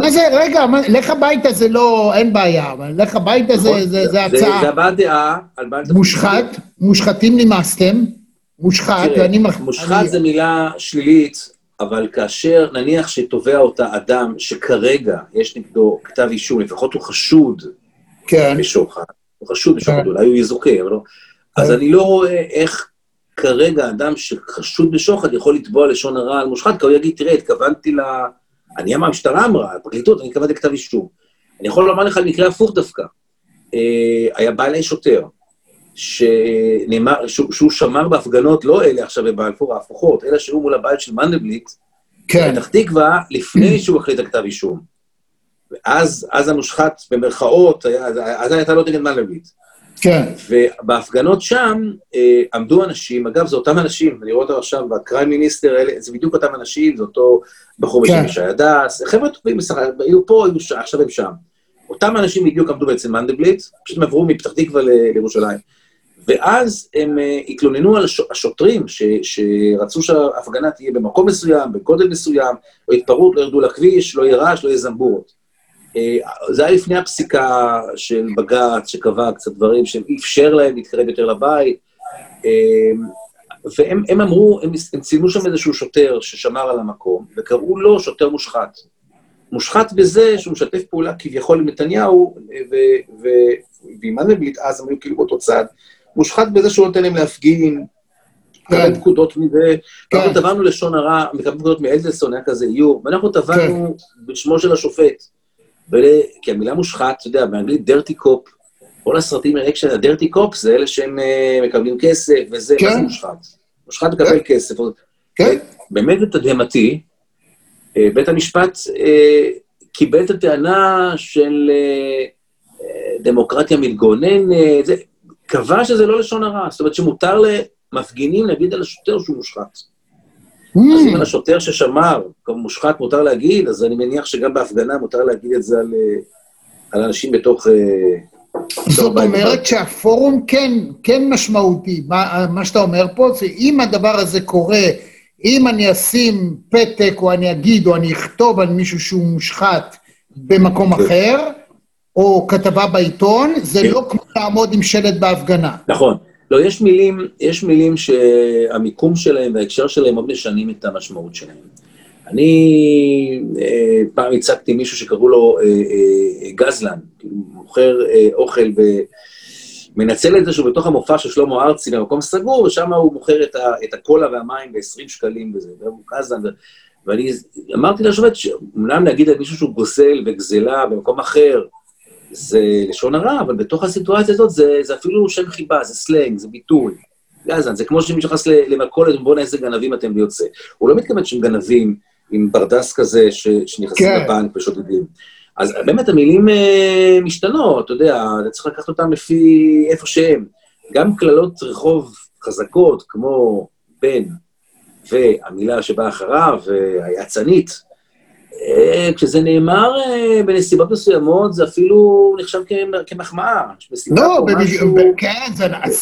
מה זה, רגע, לך הביתה זה לא, אין בעיה, אבל לך הביתה זה נכון. הצעה. זה הבעת דעה על בעל. מושחת, מושחתים נמאסתם, מושחת, ואני... מושחת זה מילה שלילית, אבל כאשר נניח שתובע אותה אדם שכרגע יש נגדו כתב אישום, לפחות הוא חשוד כן. בשוחד, הוא חשוד בשוחד, כן. אולי הוא יזוכה, אבל לא... אז כן. אני לא רואה איך כרגע אדם שחשוד בשוחד יכול לתבוע לשון הרע על מושחת, כי הוא יגיד, תראה, התכוונתי ל... אני אמר, המשטרה אמרה, הפרקליטות, אני קבעתי כתב אישום. אני יכול לומר לך על מקרה הפוך דווקא. אה, היה בא אליי שוטר, שנאמר, שהוא, שהוא שמר בהפגנות, לא אלה עכשיו בבלפור ההפוכות, אלא שהוא מול הבית של מנדלבליט, כן. בפתח תקווה, לפני שהוא החליט על כתב אישום. ואז אז המושחת, במרכאות, היה, אז הייתה לא נגד מנדלבליט. כן. ובהפגנות שם אה, עמדו אנשים, אגב, זה אותם אנשים, אני רואה אותם עכשיו בקריים מיניסטר, זה בדיוק אותם אנשים, זה אותו בחור כן. בשם ישי הדס, חבר'ה טובים, היו פה, היו שם, עכשיו הם שם. אותם אנשים בדיוק עמדו בעצם מנדלבליט, פשוט הם עברו מפתח תקווה לירושלים. ואז הם uh, התלוננו על השוטרים ש, שרצו שההפגנה תהיה במקום מסוים, בגודל מסוים, לא התפרעות, לא ירדו לכביש, לא יהיה רעש, לא יהיה זמבורות. Uh, זה היה לפני הפסיקה של בג"ץ, שקבע קצת דברים שאפשר להם להתקרב יותר לבית. Uh, והם אמרו, הם, הם צילמו שם איזשהו שוטר ששמר על המקום, וקראו לו שוטר מושחת. מושחת בזה שהוא משתף פעולה כביכול עם נתניהו, ועם מנדלבליט אז הם היו כאילו באותו צד, מושחת בזה שהוא נותן להם להפגין, מקבל כן. פקודות מזה, כן. אנחנו טבענו לשון הרע, מקבל פקודות מאלדלסון, היה כזה איור, ואנחנו טבענו כן. בשמו של השופט. כי המילה מושחת, אתה יודע, באנגלית דרטי קופ, כל הסרטים האלה הדרטי קופ זה אלה שהם אה, מקבלים כסף וזה, מה זה מושחת? מושחת מקבל כסף. כן. באמת לתדהמתי, אה, בית המשפט אה, קיבל את הטענה של דמוקרטיה מתגוננת, קבע שזה לא לשון הרע, זאת אומרת שמותר למפגינים להגיד על השוטר שהוא מושחת. Mm. אז אם על השוטר ששמר, כמו מושחת מותר להגיד, אז אני מניח שגם בהפגנה מותר להגיד את זה על, אה, על אנשים בתוך... אה, זאת אומרת שהפורום כן, כן משמעותי. מה, מה שאתה אומר פה זה אם הדבר הזה קורה, אם אני אשים פתק או אני אגיד או אני אכתוב על מישהו שהוא מושחת במקום כן. אחר, או כתבה בעיתון, זה. לא כמו לעמוד עם שלט בהפגנה. נכון. לא, יש מילים, יש מילים שהמיקום שלהם וההקשר שלהם מאוד משנים את המשמעות שלהם. אני אה, פעם הצגתי מישהו שקראו לו אה, אה, גזלן, כאילו מוכר אה, אוכל ומנצל את זה שהוא בתוך המופע של שלמה ארצי במקום סגור, ושם הוא מוכר את, ה, את הקולה והמים ב-20 שקלים וזה, והוא גזלן. ואני אמרתי לשופט, שאומנם להגיד על מישהו שהוא גוזל וגזלה במקום אחר, זה לשון הרע, אבל בתוך הסיטואציה הזאת זה, זה אפילו שם חיבה, זה סלנג, זה ביטוי. גזן, זה כמו שמישהו נכנס למכולת, בואנה איזה גנבים אתם ויוצא. הוא לא מתכוון שהם גנבים עם ברדס כזה ש, שנכנסים כן. לבנק ושודדים. אז באמת המילים אה, משתנות, אתה יודע, אתה צריך לקחת אותם לפי איפה שהם. גם קללות רחוב חזקות, כמו בן, והמילה שבאה אחריו, היצנית, אה, כשזה נאמר אה, בנסיבות מסוימות, זה אפילו נחשב כמחמאה. לא. כן,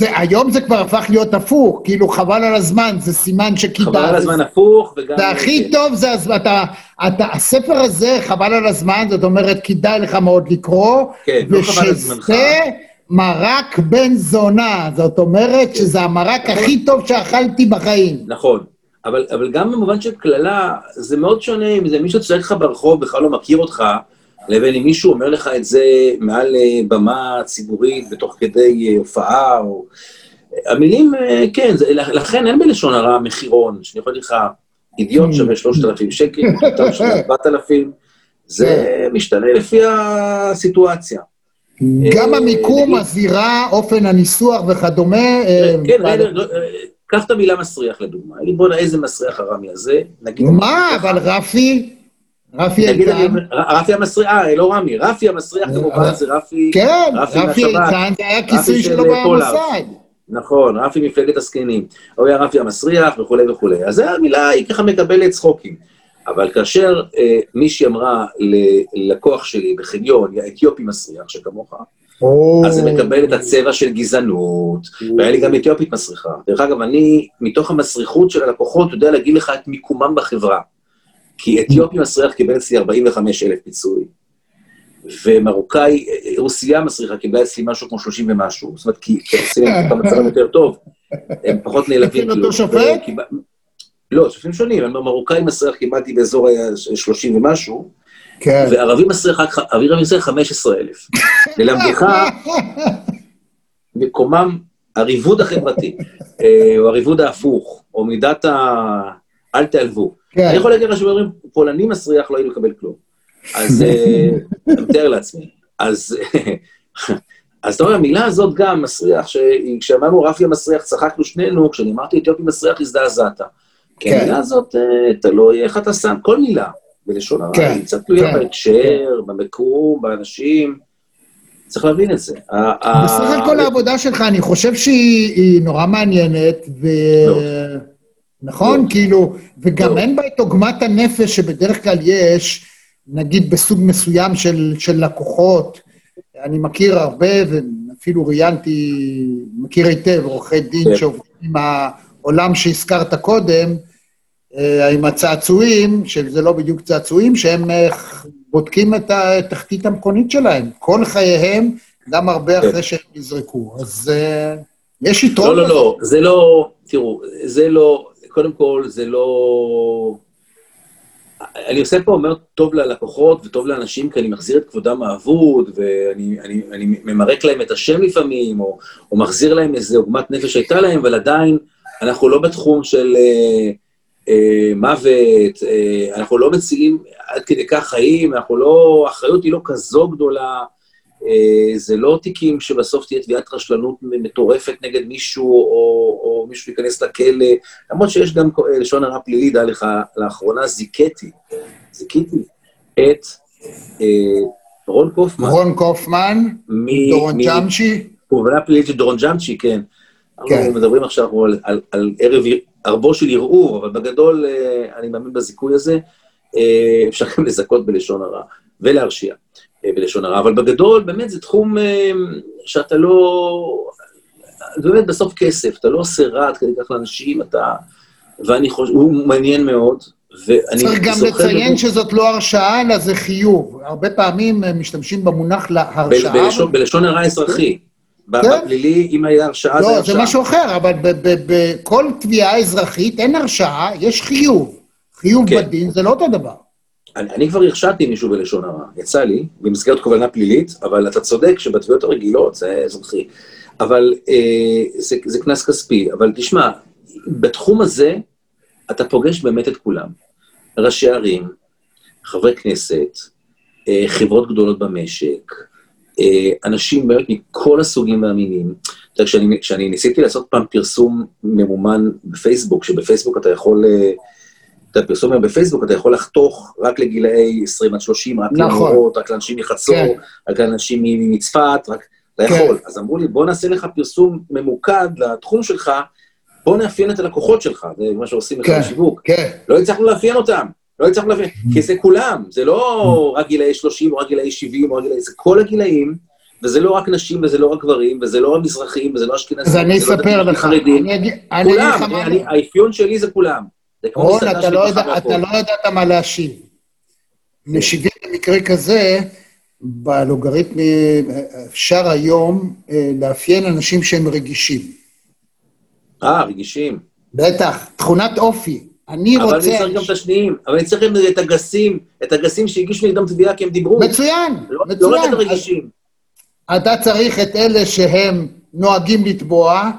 היום זה כבר הפך להיות הפוך, כאילו חבל על הזמן, זה סימן שכדאי. חבל על הזמן הפוך, וגם... זה הכי. טוב, זה, אתה, אתה, הספר הזה, חבל על הזמן, זאת אומרת, כדאי לך מאוד לקרוא. כן, לא חבל על זמנך. מרק בן זונה, זאת אומרת. שזה המרק הכי טוב שאכלתי בחיים. נכון. אבל, אבל גם במובן של קללה, זה מאוד שונה אם זה מישהו צועק לך ברחוב, בכלל לא מכיר אותך, לבין אם מישהו אומר לך את זה מעל אה, במה ציבורית, בתוך כדי אה, הופעה, או... המילים, אה, כן, זה, לכן אין בלשון הרע מחירון, שאני יכול להגיד לך, אידיוט mm. שווה 3,000 שקל, אידיוט שווה 4,000, זה. משתנה לפי הסיטואציה. גם המיקום, הזירה, אופן הניסוח וכדומה. כן, קח את המילה מסריח לדוגמה. אני בוא'נה, איזה מסריח הרמי הזה, נגיד... מה, אבל רפי? רפי איתן? רפי המסריח, אה, לא רמי, רפי המסריח כמובן זה רפי... כן, רפי איתן זה היה כיסוי שלו במוסד. נכון, רפי מפלגת הזקנים. הוא היה רפי המסריח וכולי וכולי. אז המילה היא ככה מקבלת צחוקים. אבל כאשר אה, מישהי אמרה ללקוח שלי בחניון, יא אתיופי מסריח שכמוך, אז זה מקבל את הצבע של גזענות, והיה לי גם אתיופית מסריחה. דרך אגב, אני, מתוך המסריחות של הלקוחות, יודע להגיד לך את מיקומם בחברה. כי אתיופי מסריח קיבל אצלי 45 אלף פיצוי, ומרוקאי, רוסיה מסריחה קיבלה אצלי משהו כמו 30 ומשהו, זאת אומרת, כי רוסיה הם מצבם יותר טוב, הם פחות נעלבים. אותו שופט? לא, שופטים שונים, מרוקאי מסריח קיבלתי באזור ה-30 ומשהו, כן. וערבי מסריח רק, ערבי מסריח 15 אלף. ללמדך, מקומם, הריבוד החברתי, אה, או הריבוד ההפוך, או מידת ה... אל תעלבו. כן. אני יכול להגיד לך שאומרים, פולני מסריח, לא היינו לקבל כלום. אז אה, אני מתאר לעצמי. אז... אז אתה רואה, המילה הזאת גם, מסריח, כשאמרנו רפי המסריח, צחקנו שנינו, כשאני אמרתי אתיופי מסריח, הזדעזעת. כי כן. המילה הזאת, אה, תלוי איך אתה שם, כל מילה. בלשון הרע, כן, היא קצת תלויה כן, בהקשר, כן. במקום, באנשים. צריך להבין את זה. בסך הכל העבודה שלך, אני חושב שהיא נורא מעניינת, ו... נכון? כאילו, וגם אין בה את עוגמת הנפש שבדרך כלל יש, נגיד בסוג מסוים של, של לקוחות. אני מכיר הרבה, ואפילו ראיינתי, מכיר היטב, עורכי דין כן. שעובדים עם העולם שהזכרת קודם, עם הצעצועים, שזה לא בדיוק צעצועים, שהם אה, בודקים את התחתית המכונית שלהם. כל חייהם, גם הרבה כן. אחרי שהם נזרקו. אז uh, יש יתרון. לא, לא, לא, זה לא, תראו, זה לא, קודם כל, זה לא... אני עושה פה אומר טוב ללקוחות וטוב לאנשים, כי אני מחזיר את כבודם האבוד, ואני אני, אני ממרק להם את השם לפעמים, או, או מחזיר להם איזו עוגמת נפש שהייתה להם, אבל עדיין אנחנו לא בתחום של אה, אה, מוות, אה, אנחנו לא מציעים עד כדי כך חיים, אנחנו לא, האחריות היא לא כזו גדולה. אה, זה לא תיקים שבסוף תהיה תביעת רשלנות מטורפת נגד מישהו, או, או מישהו ייכנס לכלא, למרות שיש גם לשון הרע פלילי, דע לך, לאחרונה זיכיתי, זיכיתי את אה, רון קופמן. רון קופמן, מ, דורון מ, ג'אמצ'י. קובלנה פלילית של דורון ג'אמצ'י, כן. כן. אנחנו מדברים עכשיו על, על, על ערב ערבו של ערעור, אבל בגדול אה, אני מאמין בזיכוי הזה. אה, אפשר גם לזכות בלשון הרע ולהרשיע. אה, בלשון הרע, אבל בגדול, באמת זה תחום שאתה לא... זה באמת בסוף כסף, אתה לא עושה רע עד כדי כך לאנשים, אתה... ואני חושב, הוא מעניין מאוד, ואני צריך גם לציין. שזאת לא הרשעה, אלא זה חיוב. הרבה פעמים משתמשים במונח להרשעה. בלשון הרע אזרחי. כן? בפלילי, אם היה הרשעה, לא, זה הרשעה. לא, זה משהו אחר, אבל בכל תביעה אזרחית אין הרשעה, יש חיוב. חיוב כן. בדין זה לא אותו דבר. אני, אני כבר הרשעתי מישהו בלשון הרע, יצא לי, במסגרת קובלנה פלילית, אבל אתה צודק שבתביעות הרגילות זה אזרחי. אבל אה, זה, קנס כספי. אבל תשמע, בתחום הזה אתה פוגש באמת את כולם. ראשי ערים, חברי כנסת, אה, חברות גדולות במשק, אנשים באמת מכל הסוגים והמינים. כשאני, ניסיתי לעשות פעם פרסום ממומן בפייסבוק, שבפייסבוק אתה יכול... אה, את הפרסום היום בפייסבוק, אתה יכול לחתוך רק לגילאי 20 עד 30, רק נכון. למורות, רק לאנשים מחצור, כן. רק לאנשים מצפת, רק... אתה כן. יכול. אז אמרו לי, בוא נעשה לך פרסום ממוקד לתחום שלך, בוא נאפיין את הלקוחות שלך, זה מה שעושים כן, בשיווק. כן. לא הצלחנו לאפיין אותם, לא הצלחנו לאפיין, כי זה כולם, זה לא רק גילאי 30 או רק גילאי 70 או רק גילאי... זה כל הגילאים, וזה לא רק נשים וזה לא רק גברים, וזה לא רק מזרחים וזה לא אשכנזים, אז אני לא אספר לך, מה... האפיון שלי זה כולם. רון, אתה לא, אתה לא ידעת מה להשיב. משיבים במקרה כזה, בלוגריתמי אפשר היום אה, לאפיין אנשים שהם רגישים. אה, רגישים. בטח, תכונת אופי. אני אבל רוצה... אבל אני צריך גם את השניים, אבל אני צריך גם את הגסים, את הגסים שהגישו נגדם תביעה כי הם דיברו. מצוין, לא, מצוין. לא רק את הרגישים. אתה צריך את אלה שהם נוהגים לתבוע,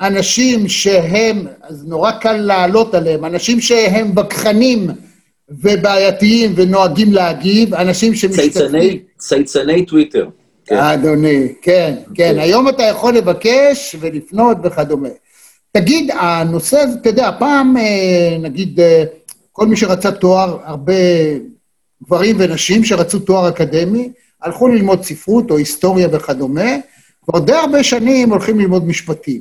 אנשים שהם, אז נורא קל לעלות עליהם, אנשים שהם וכחנים ובעייתיים ונוהגים להגיב, אנשים שמשתתפים... צייצני טוויטר. כן. אדוני, כן, כן. כן. היום אתה יכול לבקש ולפנות וכדומה. תגיד, הנושא הזה, אתה יודע, פעם, אה, נגיד, אה, כל מי שרצה תואר, הרבה גברים ונשים שרצו תואר אקדמי, הלכו ללמוד ספרות או היסטוריה וכדומה, כבר די הרבה שנים הולכים ללמוד משפטים.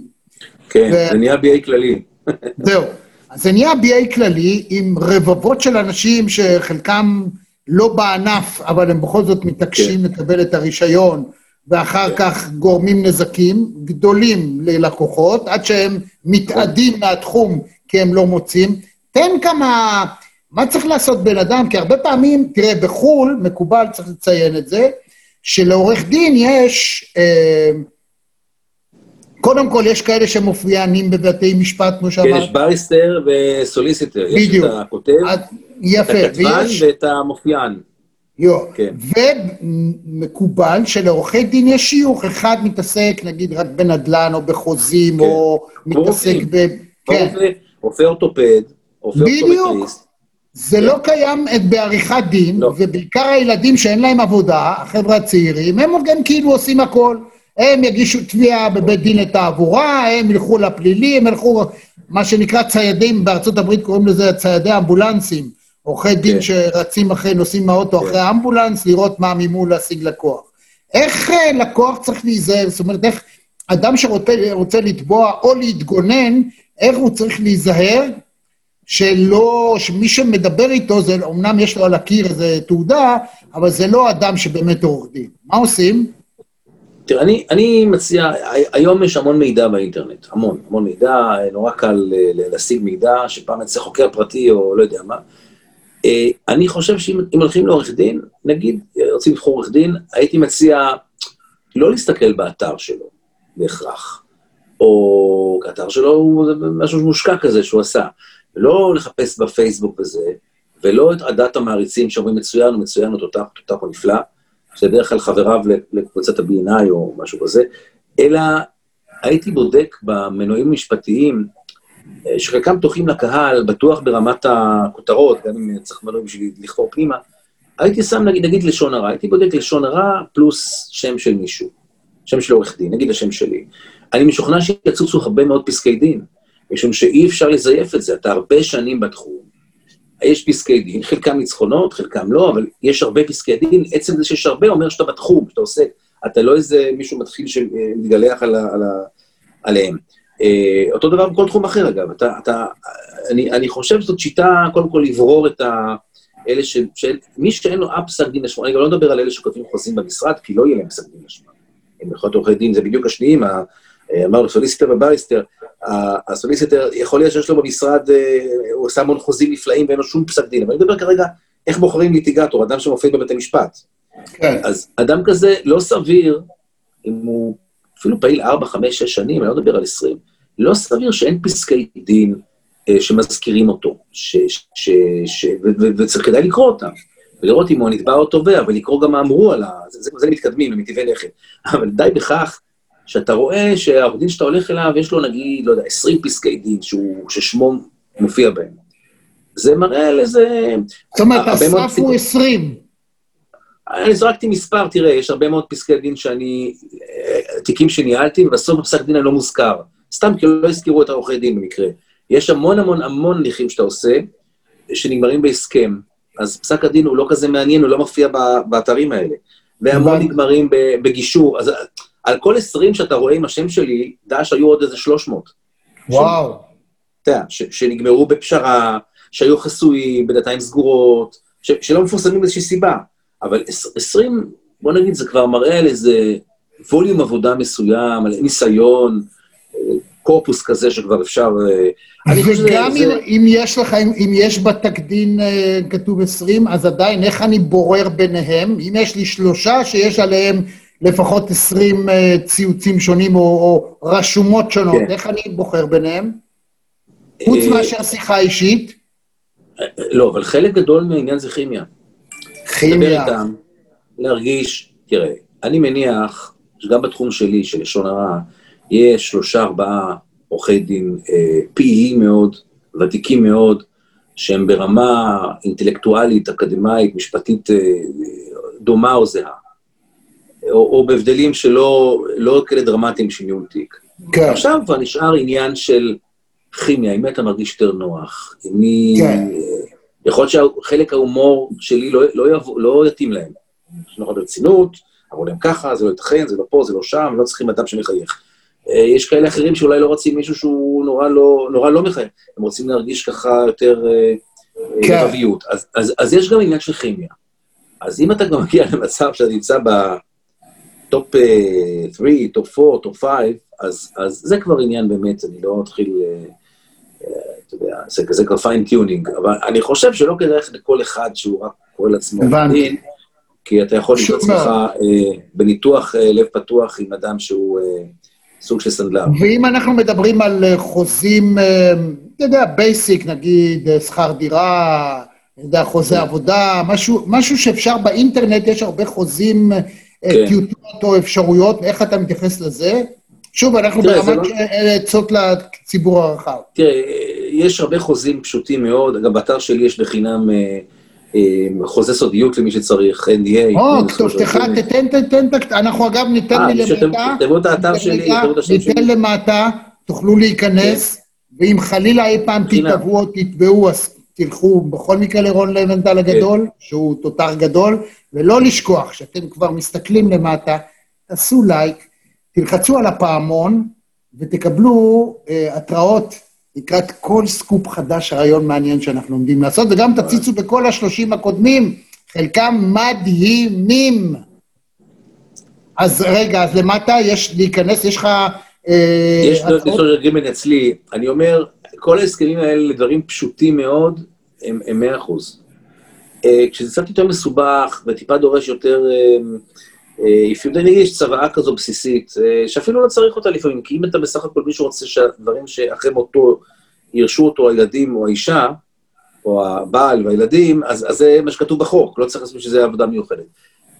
כן, ו... זה נהיה BA כללי. זהו. אז זה נהיה BA כללי עם רבבות של אנשים שחלקם לא בענף, אבל הם בכל זאת מתעקשים כן. לקבל את הרישיון, ואחר כן. כך גורמים נזקים גדולים ללקוחות, עד שהם מתאדים מהתחום כי הם לא מוצאים. תן כמה... מה צריך לעשות בן אדם? כי הרבה פעמים, תראה, בחו"ל, מקובל, צריך לציין את זה, שלעורך דין יש... אה, קודם כל, יש כאלה שמופיענים בבתי משפט, כמו שאמרת. כן, יש barrister ו solicitor. בדיוק. יש את הכותב, יפה, את הכתבן ויש... ואת המופיען. כן. ומקובל שלעורכי דין יש שיוך, אחד מתעסק נגיד רק בנדל"ן או בחוזים, כן. או מתעסק ב... כן. רופא אורתופד, רופא אורתופטריסט. זה כן. לא קיים בעריכת דין, לא. ובעיקר הילדים שאין להם עבודה, החבר'ה הצעירים, הם גם כאילו עושים הכל. הם יגישו תביעה בבית דין לתעבורה, הם ילכו לפלילי, הם ילכו, מה שנקרא ציידים, בארצות הברית קוראים לזה ציידי אמבולנסים, עורכי דין כן. שרצים אחרי, נוסעים מהאוטו כן. אחרי האמבולנס, לראות מה ממול להשיג לקוח. איך אה, לקוח צריך להיזהר? זאת אומרת, איך אדם שרוצה לתבוע או להתגונן, איך הוא צריך להיזהר שלא, שמי שמדבר איתו, זה, אמנם יש לו על הקיר איזה תעודה, אבל זה לא אדם שבאמת עורך דין. מה עושים? תראה, אני, אני מציע, היום יש המון מידע באינטרנט, המון, המון מידע, נורא קל אה, להשיג מידע, שפעם אצל חוקר פרטי או לא יודע מה. אה, אני חושב שאם הולכים לעורך דין, נגיד, רוצים לבחור עורך דין, הייתי מציע לא להסתכל באתר שלו, בהכרח. או האתר שלו הוא משהו מושקע כזה שהוא עשה. לא לחפש בפייסבוק וזה, ולא את עדת המעריצים שאומרים מצוין, הוא מצוין, הוא תותח, תותח הוא נפלא, שזה בדרך כלל חבריו לקבוצת ה-B&I או משהו כזה, אלא הייתי בודק במנועים המשפטיים, אה, שחלקם פתוחים לקהל, בטוח ברמת הכותרות, גם אם צריך מנועים בשביל לכפור פנימה, הייתי שם, נגיד, נגיד לשון הרע, הייתי בודק לשון הרע פלוס שם של מישהו, שם של עורך דין, נגיד השם שלי. אני משוכנע שיצוצו הרבה מאוד פסקי דין, משום שאי אפשר לזייף את זה, אתה הרבה שנים בתחום, יש פסקי דין, חלקם ניצחונות, חלקם לא, אבל יש הרבה פסקי דין, עצם זה שיש הרבה אומר שאתה בתחום, שאתה עושה, אתה לא איזה מישהו מתחיל שמתגלח על, על, עליהם. אה, אותו דבר בכל תחום אחר, אגב. אתה, אתה, אני, אני חושב שזאת שיטה, קודם כל, לברור את ה... אלה ש... ש... מי שאין לו אף פסק דין לשמה, אני גם לא מדבר על אלה שכותבים חוזים במשרד, כי לא יהיה להם פסק דין לשמה. הם יכול להיות עורכי דין, זה בדיוק השניים, אמרנו solicitor ו barrister, ה solicitor, יכול להיות שיש לו במשרד, אה, הוא עושה המון חוזים נפלאים ואין לו שום פסק דין, אבל אני מדבר כרגע איך בוחרים ליטיגטור, אדם שמופיע בבתי משפט. כן. אז אדם כזה לא סביר, אם הוא אפילו פעיל 4, 5, 6 שנים, אני לא מדבר על 20, לא סביר שאין פסקי דין אה, שמזכירים אותו, ש, ש, ש, ו, ו, וצריך כדאי לקרוא אותם, ולראות אם הוא הנתבע או תובע, ולקרוא גם מה אמרו על ה... זה, זה, זה מתקדמים, למטבעי לכת. אבל די בכך שאתה רואה שהעורך דין שאתה הולך אליו, יש לו נגיד, לא יודע, 20 פסקי דין שהוא, ששמו מופיע בהם. זה מראה על איזה... זאת אומרת, הסף הוא 20. אני זרקתי מספר, תראה, יש הרבה מאוד פסקי דין שאני, אה, תיקים שניהלתי, ובסוף הפסק דין אני לא מוזכר. סתם כי לא הזכירו את העורכי דין במקרה. יש המון המון המון הליכים שאתה עושה, שנגמרים בהסכם. אז פסק הדין הוא לא כזה מעניין, הוא לא מופיע באתרים האלה. והמון נגמרים בגישור. אז על כל 20 שאתה רואה עם השם שלי, דש היו עוד איזה 300. וואו. אתה יודע, שנגמרו בפשרה, שהיו חסויים, בדלתיים סגורות, שלא מפורסמים מאיזושהי סיבה. אבל 20, בוא נגיד, זה כבר מראה על איזה ווליום עבודה מסוים, על ניסיון, קורפוס כזה שכבר אפשר... אה, וגם אם, זה... אם יש לך, אם, אם יש בתקדין אה, כתוב 20, אז עדיין, איך אני בורר ביניהם? אם יש לי שלושה שיש עליהם לפחות 20 אה, ציוצים שונים או, או רשומות שונות, כן. איך אני בוחר ביניהם? חוץ מאשר שיחה אישית? לא, אבל חלק גדול מהעניין זה כימיה. כימיה. איתם, להרגיש, תראה, אני מניח שגם בתחום שלי, של לשון הרע, יש שלושה, ארבעה עורכי דין אה, פעילים מאוד, ותיקים מאוד, שהם ברמה אינטלקטואלית, אקדמאית, משפטית אה, דומה או זהה. או, או בהבדלים שלא לא כאלה דרמטיים של ניהול תיק. כן. עכשיו כבר נשאר עניין של כימיה, עם מי אתה מרגיש יותר נוח, עם מי... כן. יכול להיות שחלק ההומור שלי לא, לא, יבוא, לא יתאים להם. יש לנו רצינות, אמרו להם ככה, זה לא ייתכן, זה לא פה, זה לא שם, לא צריכים אדם שמחייך. אה, יש כאלה אחרים שאולי לא רוצים מישהו שהוא נורא לא, נורא לא מחייך, הם רוצים להרגיש ככה יותר אה, כן. קרביות. אז, אז, אז יש גם עניין של כימיה. אז אם אתה גם מגיע למצב שאתה נמצא ב top 3, top 4, top 5, אז, אז זה כבר עניין באמת, אני לא אתחיל, אה, אתה יודע, זה, זה כבר fine tuning, אבל אני חושב שלא כדאי ללכת לכל אחד שהוא רק קורא לעצמו דין, כי אתה יכול למצוא עצמך אה, בניתוח אה, לב פתוח עם אדם שהוא... אה, סוג של סנדלר. ואם אנחנו מדברים על אה, חוזים, אה, אתה יודע, basic, נגיד אה, שכר דירה, אתה יודע, חוזה עבודה, משהו, משהו שאפשר באינטרנט, יש הרבה חוזים, כן. טיוטות או אפשרויות, איך אתה מתייחס לזה? שוב, אנחנו ברמת לא... עצות לציבור הרחב. תראה, יש הרבה חוזים פשוטים מאוד, גם באתר שלי יש בחינם... חוזה סודיות למי שצריך, NDA. או, כתובתך, תתן, תתן, אנחנו אגב ניתן אה, שלי. ניתן למטה, תוכלו להיכנס, כן. ואם חלילה אי פעם תתבעו או תתבעו, אז תלכו בכל מקרה לרון לבנטל הגדול, כן. שהוא תותח גדול, ולא לשכוח, שאתם כבר מסתכלים למטה, תעשו לייק, תלחצו על הפעמון, ותקבלו אה, התראות לקראת כל סקופ חדש, ריאיון מעניין שאנחנו עומדים לעשות, וגם תציצו בכל השידורים הקודמים, חלקם מדהימים. אז רגע, אז למטה יש להיכנס, יש לך... אה, יש דוקטור agreement אצלי, אני אומר, כל ההסכמים האלה לדברים פשוטים מאוד, הם מאה אחוז. אה, כשזה קצת יותר מסובך וטיפה דורש יותר... לפעמים יש צוואה כזו בסיסית, אה, שאפילו לא צריך אותה לפעמים, כי אם אתה בסך הכל מישהו רוצה שהדברים שאחרי מותו ירשו אותו הילדים או האישה, או הבעל והילדים, אז, אז זה מה שכתוב בחוק, לא צריך לעשות שזה עבודה מיוחדת.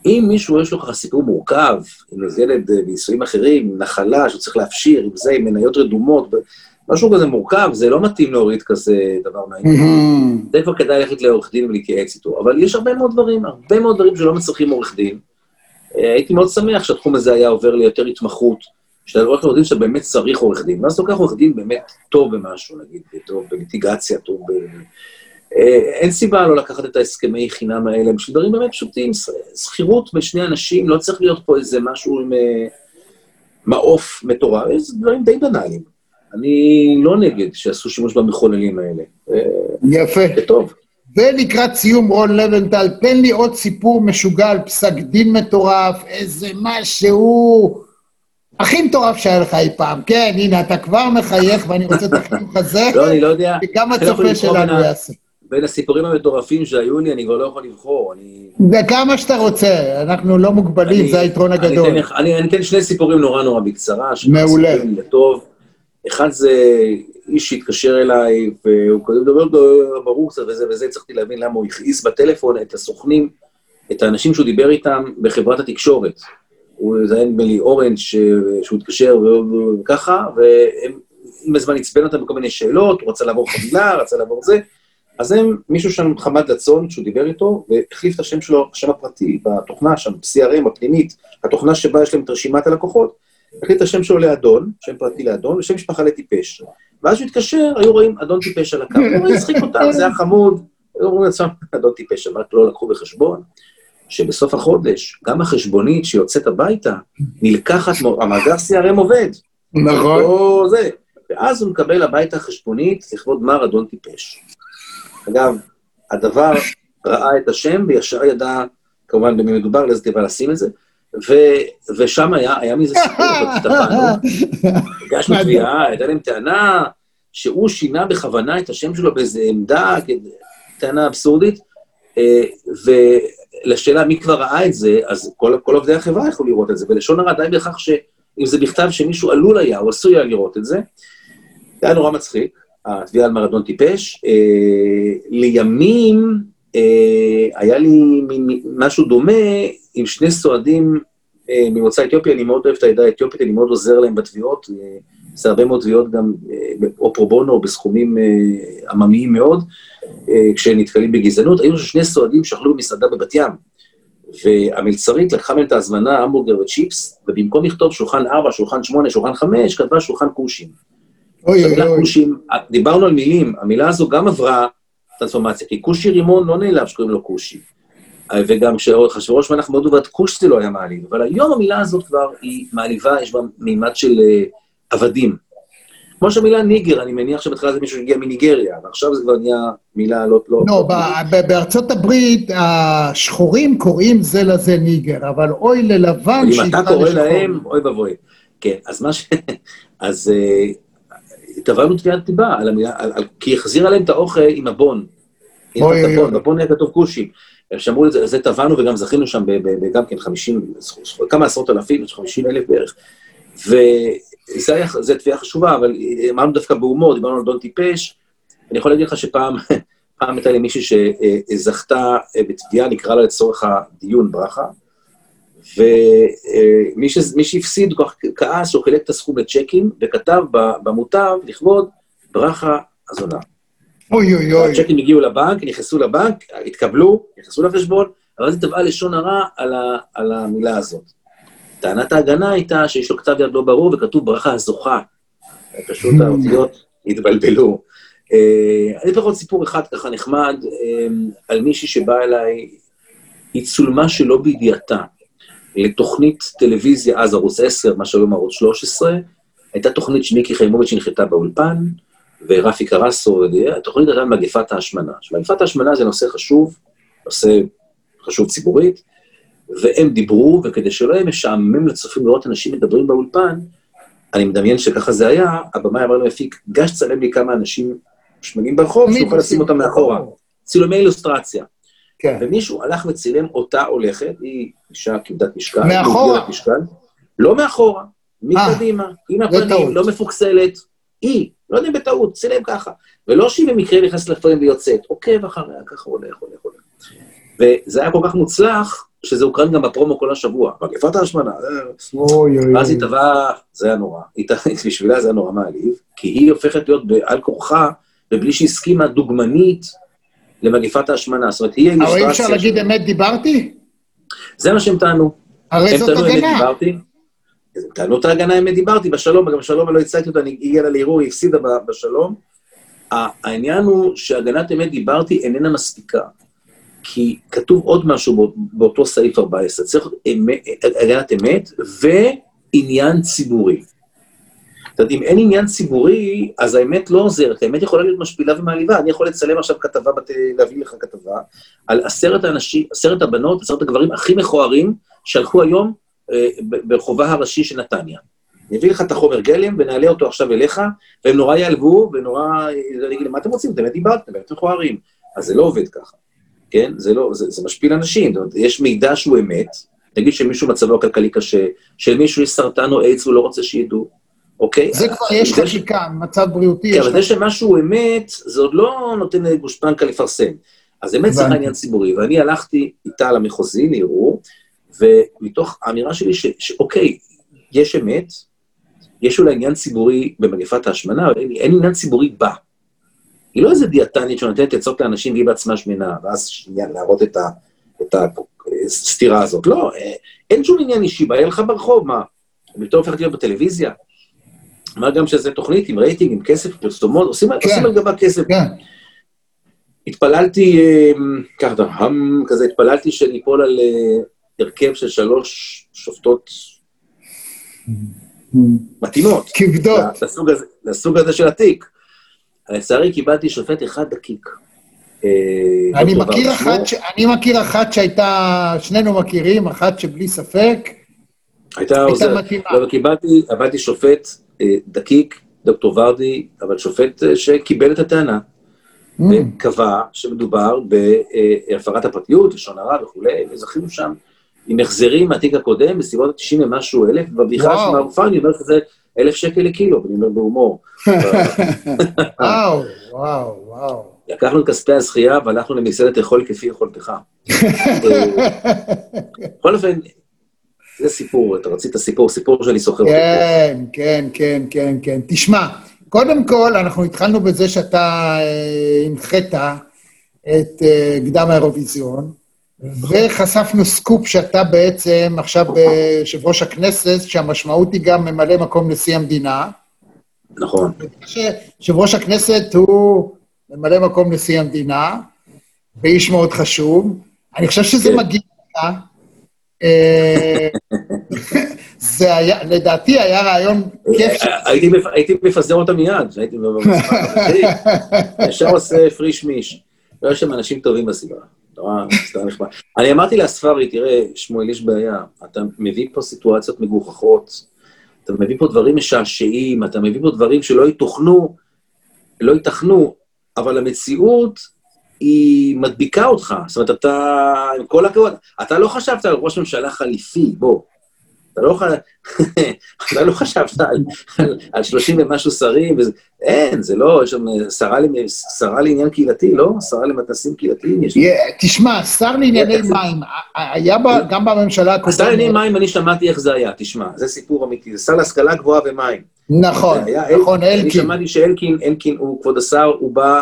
אם מישהו יש לו ככה סיפור מורכב, עם איזה ילד בנישואים אה, אחרים, נחלה שהוא צריך להפשיר, עם זה, עם מניות רדומות, משהו כזה מורכב, זה לא מתאים להוריד כזה דבר מעניין. Mm-hmm. זה כבר כדאי ללכת לעורך דין ולהתייעץ איתו. אבל יש הרבה מאוד דברים, הרבה מאוד דברים שלא מצריכים עורך דין. אה, הייתי מאוד שמח שהתחום הזה היה עובר ליותר התמחות, שאתה רואה עורך דין שאתה באמת צריך עורך דין, ואז אתה לוקח עורך דין באמת טוב במשהו, נגיד, טוב במיטיגציה, טוב ב... אה, אין סיבה לא לקחת את ההסכמי חינם האלה, בשביל דברים באמת פשוטים. שכירות בין שני אנשים, לא צריך להיות פה איזה משהו עם אה, מעוף מטורף, זה דברים די בנאליים. אני לא נגד שיעשו שימוש במחוללים האלה. יפה. זה טוב. ולקראת סיום, רון לבנטל, תן לי עוד סיפור משוגע על פסק דין מטורף, איזה משהו הכי מטורף שהיה לך אי פעם. כן, הנה, אתה כבר מחייך ואני רוצה את החיוך הזה. לא, אני לא יודע. וגם הצופה שלנו יעשה. בין הסיפורים המטורפים שהיו לי, אני כבר לא יכול לבחור. אני... וכמה שאתה רוצה, אנחנו לא מוגבלים, זה היתרון הגדול. אני אתן שני סיפורים נורא נורא בקצרה. מעולה. לטוב. אחד זה איש שהתקשר אליי, והוא כזה מדבר ברור קצת וזה וזה, הצלחתי להבין למה הוא הכעיס בטלפון את הסוכנים, את האנשים שהוא דיבר איתם בחברת התקשורת. הוא, זה היה נדמה לי אורנג' שהוא התקשר וככה, ועם הזמן עצבן אותם בכל מיני שאלות, הוא רצה לעבור חבילה, רצה לעבור זה. אז הם, מישהו שם, חמד לצון, שהוא דיבר איתו, והחליף את השם שלו, השם הפרטי, בתוכנה שם, CRM, הפנימית, התוכנה שבה יש להם את רשימת הלקוחות, החליט השם שלו לאדון, שם פרטי לאדון, ושם משפחה לטיפש. ואז הוא התקשר, היו רואים אדון טיפש על הקו, הוא הצחיק אותם, זה היה חמוד, היו אומרים לעצמם, אדון טיפש, רק לא לקחו בחשבון, שבסוף החודש, גם החשבונית שיוצאת הביתה, נלקחת, המאגר CRM עובד. נכון. לא זה. ואז הוא מקבל הביתה חשבונית לכבוד מר אדון טיפש. אגב, הדבר ראה את השם וישר ידע, כמובן במי מדובר, לאיזה טבע לשים את זה, ו- ושם היה, היה מזה סיפור, הגשנו תביעה, הייתה להם טענה שהוא שינה בכוונה את השם שלו באיזו עמדה, טענה אבסורדית, אה, ולשאלה מי כבר ראה את זה, אז כל, כל עובדי החברה יכלו לראות את זה, בלשון הרע די בכך שאם זה בכתב שמישהו עלול היה, או עשוי היה לראות את זה, זה היה נורא מצחיק, התביעה על מרדון טיפש. אה, לימים היה לי משהו דומה עם שני סועדים אה, ממוצא אתיופי, אני מאוד אוהב את העדה האתיופית, אני מאוד עוזר להם בתביעות, אה, זה הרבה מאוד תביעות גם, אה, או פרו בונו, או בסכומים עממיים מאוד, כשנתקלים בגזענות. היו שני סועדים שאכלו במסעדה בבת ים, והמלצרית לקחה מהם את ההזמנה, המבורגר וצ'יפס, ובמקום לכתוב שולחן 4, שולחן 8, שולחן 5, כתבה שולחן כושים. אוי אוי אוי. דיברנו על מילים, המילה הזו גם עברה טרנספורמציה, כי כושי רימון לא נעלב שקוראים לו כושי. וגם כשאחשוורוש מלך מאוד עובד כוש זה לא היה מעליב, אבל היום המילה הזאת כבר היא מעליבה, יש בה מימד של uh, עבדים. כמו שהמילה ניגר, אני מניח שבהתחלה זה מישהו שהגיע מניגריה, ועכשיו זה כבר נהיה מילה לא... לא, לא בארצות הברית השחורים קוראים זה לזה ניגר, אבל אוי ללבן שיקרא לשחור. אם אתה קורא להם, אוי ואבוי. כן, אז מה ש... אז uh, תבענו תביעת דיבה על המילה, על, על, כי החזירה להם את האוכל עם הבון. אוי אוי אוי. בבון היה כתוב כושי. שאמרו את זה, זה טבענו וגם זכינו שם גם כן 50, כמה עשרות אלפים, 50 אלף בערך. וזו תביעה חשובה, אבל אמרנו דווקא בהומור, דיברנו על דון טיפש. אני יכול להגיד לך שפעם, פעם הייתה לי מישהי שזכתה בתביעה, נקרא לה לצורך הדיון ברכה, ומי שהפסיד כל כך כעס, שהוא חילק את הסכום לצ'קים, וכתב במוטב לכבוד ברכה הזונה. אוי אוי אוי. הצ'קים הגיעו לבנק, נכנסו לבנק, התקבלו, נכנסו לחשבון, אבל זה תבעה לשון הרע על, ה, על המילה הזאת. טענת ההגנה הייתה שיש לו כתב יד לא ברור וכתוב ברכה הזוכה. פשוט mm. האותיות התבלבלו. אני אתן לך סיפור אחד ככה נחמד, על מישהי שבאה אליי, היא צולמה שלא בידיעתה, לתוכנית טלוויזיה, אז ערוץ 10, מה שהיום ערוץ 13, הייתה תוכנית שמיקי חיימוביץ' שהנחתה באולפן, ורפי קרסו, התוכנית הייתה מגפת ההשמנה. מגפת ההשמנה זה נושא חשוב, נושא חשוב ציבורית, והם דיברו, וכדי שלא יהיה משעמם לצופים לראות אנשים מדברים באולפן, אני מדמיין שככה זה היה, הבמאי אמר למפיק, גש צלם לי כמה אנשים שמנים ברחוב, שיוכל לשים אותם מאחורה. צילומי אילוסטרציה. כן. ומישהו הלך וצילם אותה הולכת, היא אישה כבדת משקל. מאחורה. משקל, לא מאחורה, מקדימה, עם הפנים, לא מפוקסלת, היא, לא יודע אם בטעות, צילם ככה. ולא שהיא במקרה נכנסת לפריים ויוצאת, עוקב אחריה, ככה הולך, הולך, הולך. וזה היה כל כך מוצלח, שזה הוקרן גם בפרומו כל השבוע. מגפת ההשמנה. ואז היא טבעה, זה היה נורא. בשבילה זה היה נורא מעליב, כי היא הופכת להיות בעל כורחה, ובלי שהסכימה דוגמנית למגפת ההשמנה. זאת אומרת, היא האילוסטרציה... אבל אי אפשר להגיד אמת דיברתי? זה מה שהם טענו. הרי זאת הגנה. טענו את ההגנה אמת דיברתי, בשלום, גם בשלום לא הצגתי אותה, אני הגיעה לה לערעור, היא הפסידה בשלום. העניין הוא שהגנת אמת דיברתי איננה מספיקה. כי כתוב עוד משהו באותו סעיף 14, צריך הגנת אמת ועניין ציבורי. זאת אומרת, אם אין עניין ציבורי, אז האמת לא עוזרת, האמת יכולה להיות משפילה ומעליבה. אני יכול לצלם עכשיו כתבה, בת... להביא לך כתבה, על עשרת האנשים, עשרת הבנות, עשרת הגברים הכי מכוערים שהלכו היום אה, ברחובה הראשי של נתניה. אני אביא לך את החומר גלם ונעלה אותו עכשיו אליך, והם נורא יעלבו ונורא... אני אגיד, מה אתם רוצים? אתם דיברתם, באמת מכוערים. אז זה לא עובד ככה. כן? זה לא, זה, זה משפיל אנשים. זאת אומרת, יש מידע שהוא אמת, נגיד שמישהו מצבו הכלכלי קשה, שלמישהו יש סרטן או איידס והוא לא רוצה שידעו, אוקיי? זה כבר יש חקיקה. מצב בריאותי. כן, אבל זה שמשהו אמת, זה עוד לא נותן גושפנקה לפרסם. אז אמת זה עניין ציבורי, ואני הלכתי איתה למחוזי, לערעור, ומתוך האמירה שלי שאוקיי, יש אמת, יש אולי עניין ציבורי במגפת ההשמנה, אבל אין, אין עניין ציבורי בה. היא לא איזה דיאטנית שנותנת עצות לאנשים והיא בעצמה שמנה, ואז שנייה להראות את, ה, את הסתירה הזאת. לא, אין שום עניין אישי, בעיה לך ברחוב, מה? אני יותר הופכת להיות בטלוויזיה? מה גם שזה תוכנית עם רייטינג, עם כסף, פרסומות, עושים, כן, עושים על גבה כסף. כן. התפללתי, ככה, הם כזה, התפללתי שאני אפול על אה, הרכב של שלוש שופטות מתאימות. כבדות. לסוג הזה, לסוג הזה של התיק. לצערי קיבלתי שופט אחד דקיק. אה, אני מכיר, אחת ש... אני מכיר אחת שהייתה, שנינו מכירים, אחת שבלי ספק, הייתה עוזרת. מתאימה. לא, קיבלתי, עבדתי שופט אה, דקיק, דוקטור ורדי, אבל שופט אה, שקיבל את הטענה, mm. וקבע שמדובר בהפרת הפרטיות, לשון הרע וכולי, וזכינו שם עם החזרים מהתיק הקודם, בסביבות ה-90 ומשהו אלף, בבדיחה של מערופה, אני אומר שזה אלף שקל לקילו, ואני אומר בהומור. וואו, וואו, וואו. לקחנו את כספי הזכייה והלכנו למסעדת אכול כפי יכולתך. בכל אופן, זה סיפור, אתה רצית סיפור, סיפור שאני סוחר אותו. כן, כן, כן, כן, כן. תשמע, קודם כל, אנחנו התחלנו בזה שאתה אה, הנחית את אה, קדם האירוויזיון, וחשפנו סקופ שאתה בעצם עכשיו ביושב ראש הכנסת, שהמשמעות היא גם ממלא מקום נשיא המדינה. נכון. יושב ראש הכנסת הוא ממלא מקום נשיא המדינה, ואיש מאוד חשוב. אני חושב שזה כן. מגיע לך. אה, זה היה, לדעתי היה רעיון כיף. הייתי מפזר אותה מיד, הייתי במשחק ישר עושה פריש מיש. לא יש שם אנשים טובים בסדרה. נורא, סתם נחמד. אני אמרתי לאספרי, תראה, שמואל, יש בעיה. אתה מביא פה סיטואציות מגוחכות, אתה מביא פה דברים משעשעים, אתה מביא פה דברים שלא יתוכנו, לא ייתכנו, אבל המציאות היא מדביקה אותך. זאת אומרת, אתה, עם כל הכבוד, אתה לא חשבת על ראש ממשלה חליפי, בוא. אתה לא, אתה לא חשבת על, על, על 30 ומשהו שרים, וזה, אין, זה לא, יש שם שרה, שרה לעניין קהילתי, לא? שרה למתנסים קהילתיים? יש... תשמע, שר לענייני מים, היה גם בממשלה הקודמת... שר לענייני מים, אני שמעתי איך זה היה, תשמע, זה סיפור אמיתי, זה שר להשכלה גבוהה ומים. נכון, נכון, אלקין. אני שמעתי שאלקין, אלקין, הוא, כבוד השר, הוא בא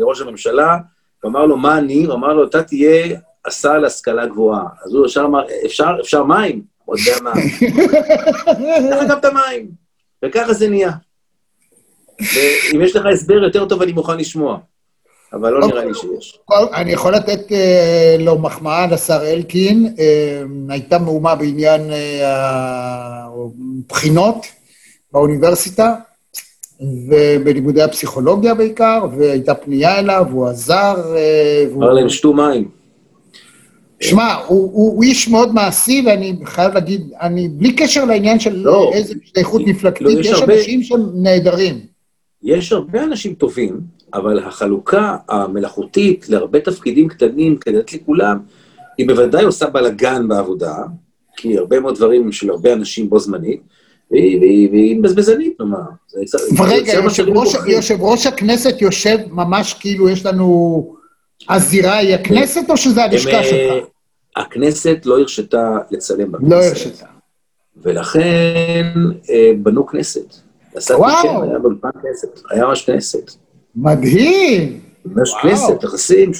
לראש הממשלה, ואמר לו, מה אני? הוא אמר לו, אתה תהיה השר להשכלה גבוהה. אז הוא ישר אמר, אפשר, אפשר מים? עוד יודע מה. ככה גם את המים. וככה זה נהיה. ואם יש לך הסבר יותר טוב, אני מוכן לשמוע. אבל לא נראה לי שיש. אני יכול לתת uh, לו מחמאה לשר אלקין. Uh, הייתה מהומה בעניין הבחינות uh, באוניברסיטה, ובלימודי הפסיכולוגיה בעיקר, והייתה פנייה אליו, הוא עזר. אמר להם, שתו מים. שמע, הוא, הוא, הוא איש מאוד מעשי, ואני חייב להגיד, אני, בלי קשר לעניין של לא, איזה שייכות מפלגתית, לא, יש, יש הרבה, אנשים שהם נהדרים. יש הרבה אנשים טובים, אבל החלוקה המלאכותית להרבה תפקידים קטנים, כדי לתת לכולם, היא בוודאי עושה בלאגן בעבודה, כי הרבה מאוד דברים של הרבה אנשים בו זמנית, והיא מבזבזנית, נאמר. ורגע, יושב ראש הכנסת יושב ממש כאילו יש לנו... הזירה היא הכנסת או שזה הלשכה שלך? הכנסת לא הרשתה לצלם בכנסת. לא הרשתה. ולכן אה, בנו כנסת. וואו. היה באולפן כנסת, היה ממש כנסת. מדהים. ממש כנסת, יחסים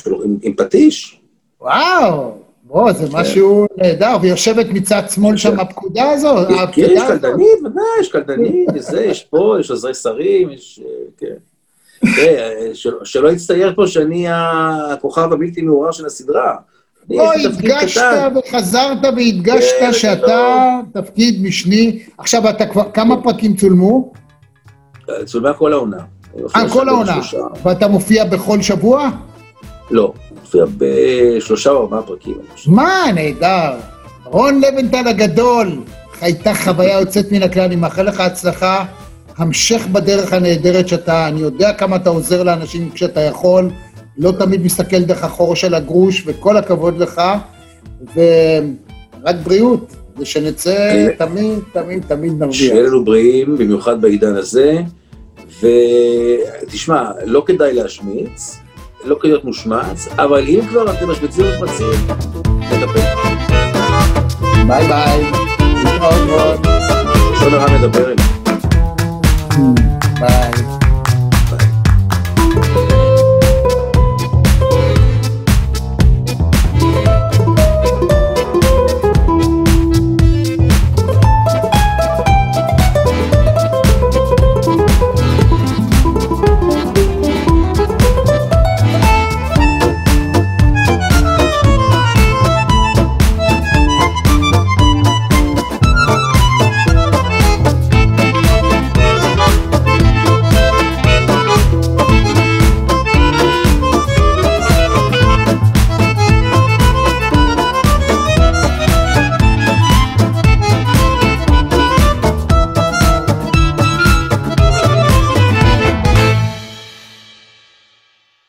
עם פטיש. וואו. בוא, זה כן. משהו נהדר, ויושבת מצד שמאל שם כן. הפקודה הזו? כן, יש קלדנית, ודאי, יש קלדנית, יש פה, יש עוזרי שרים, יש... כן. שלא יצטייר פה שאני הכוכב הבלתי מעורר של הסדרה. לא, הדגשת וחזרת והדגשת כן, שאתה לא. תפקיד משני. עכשיו, אתה כבר, כמה פרקים צולמו? צולמה כל העונה. אה, כל העונה. ואתה מופיע בכל שבוע? לא, מופיע בשלושה או ארבעה פרקים. מה, נהדר. רון לבנטל הגדול, הייתה חוויה יוצאת מן הכלל, אני מאחל לך הצלחה. המשך בדרך הנהדרת שאתה, אני יודע כמה אתה עוזר לאנשים כשאתה יכול, לא תמיד מסתכל דרך החור של הגרוש, וכל הכבוד לך, ורק בריאות, ושנצא תמיד, תמיד, תמיד נרוויח. שיהיה לנו בריאים, במיוחד בעידן הזה, ותשמע, לא כדאי להשמיץ, לא כדאי להיות מושמץ, אבל אם כבר אתם משמיצים ומחמצים, נדבר. ביי ביי. להתראות מאוד. לשון הרע מדבר אליי. Bye.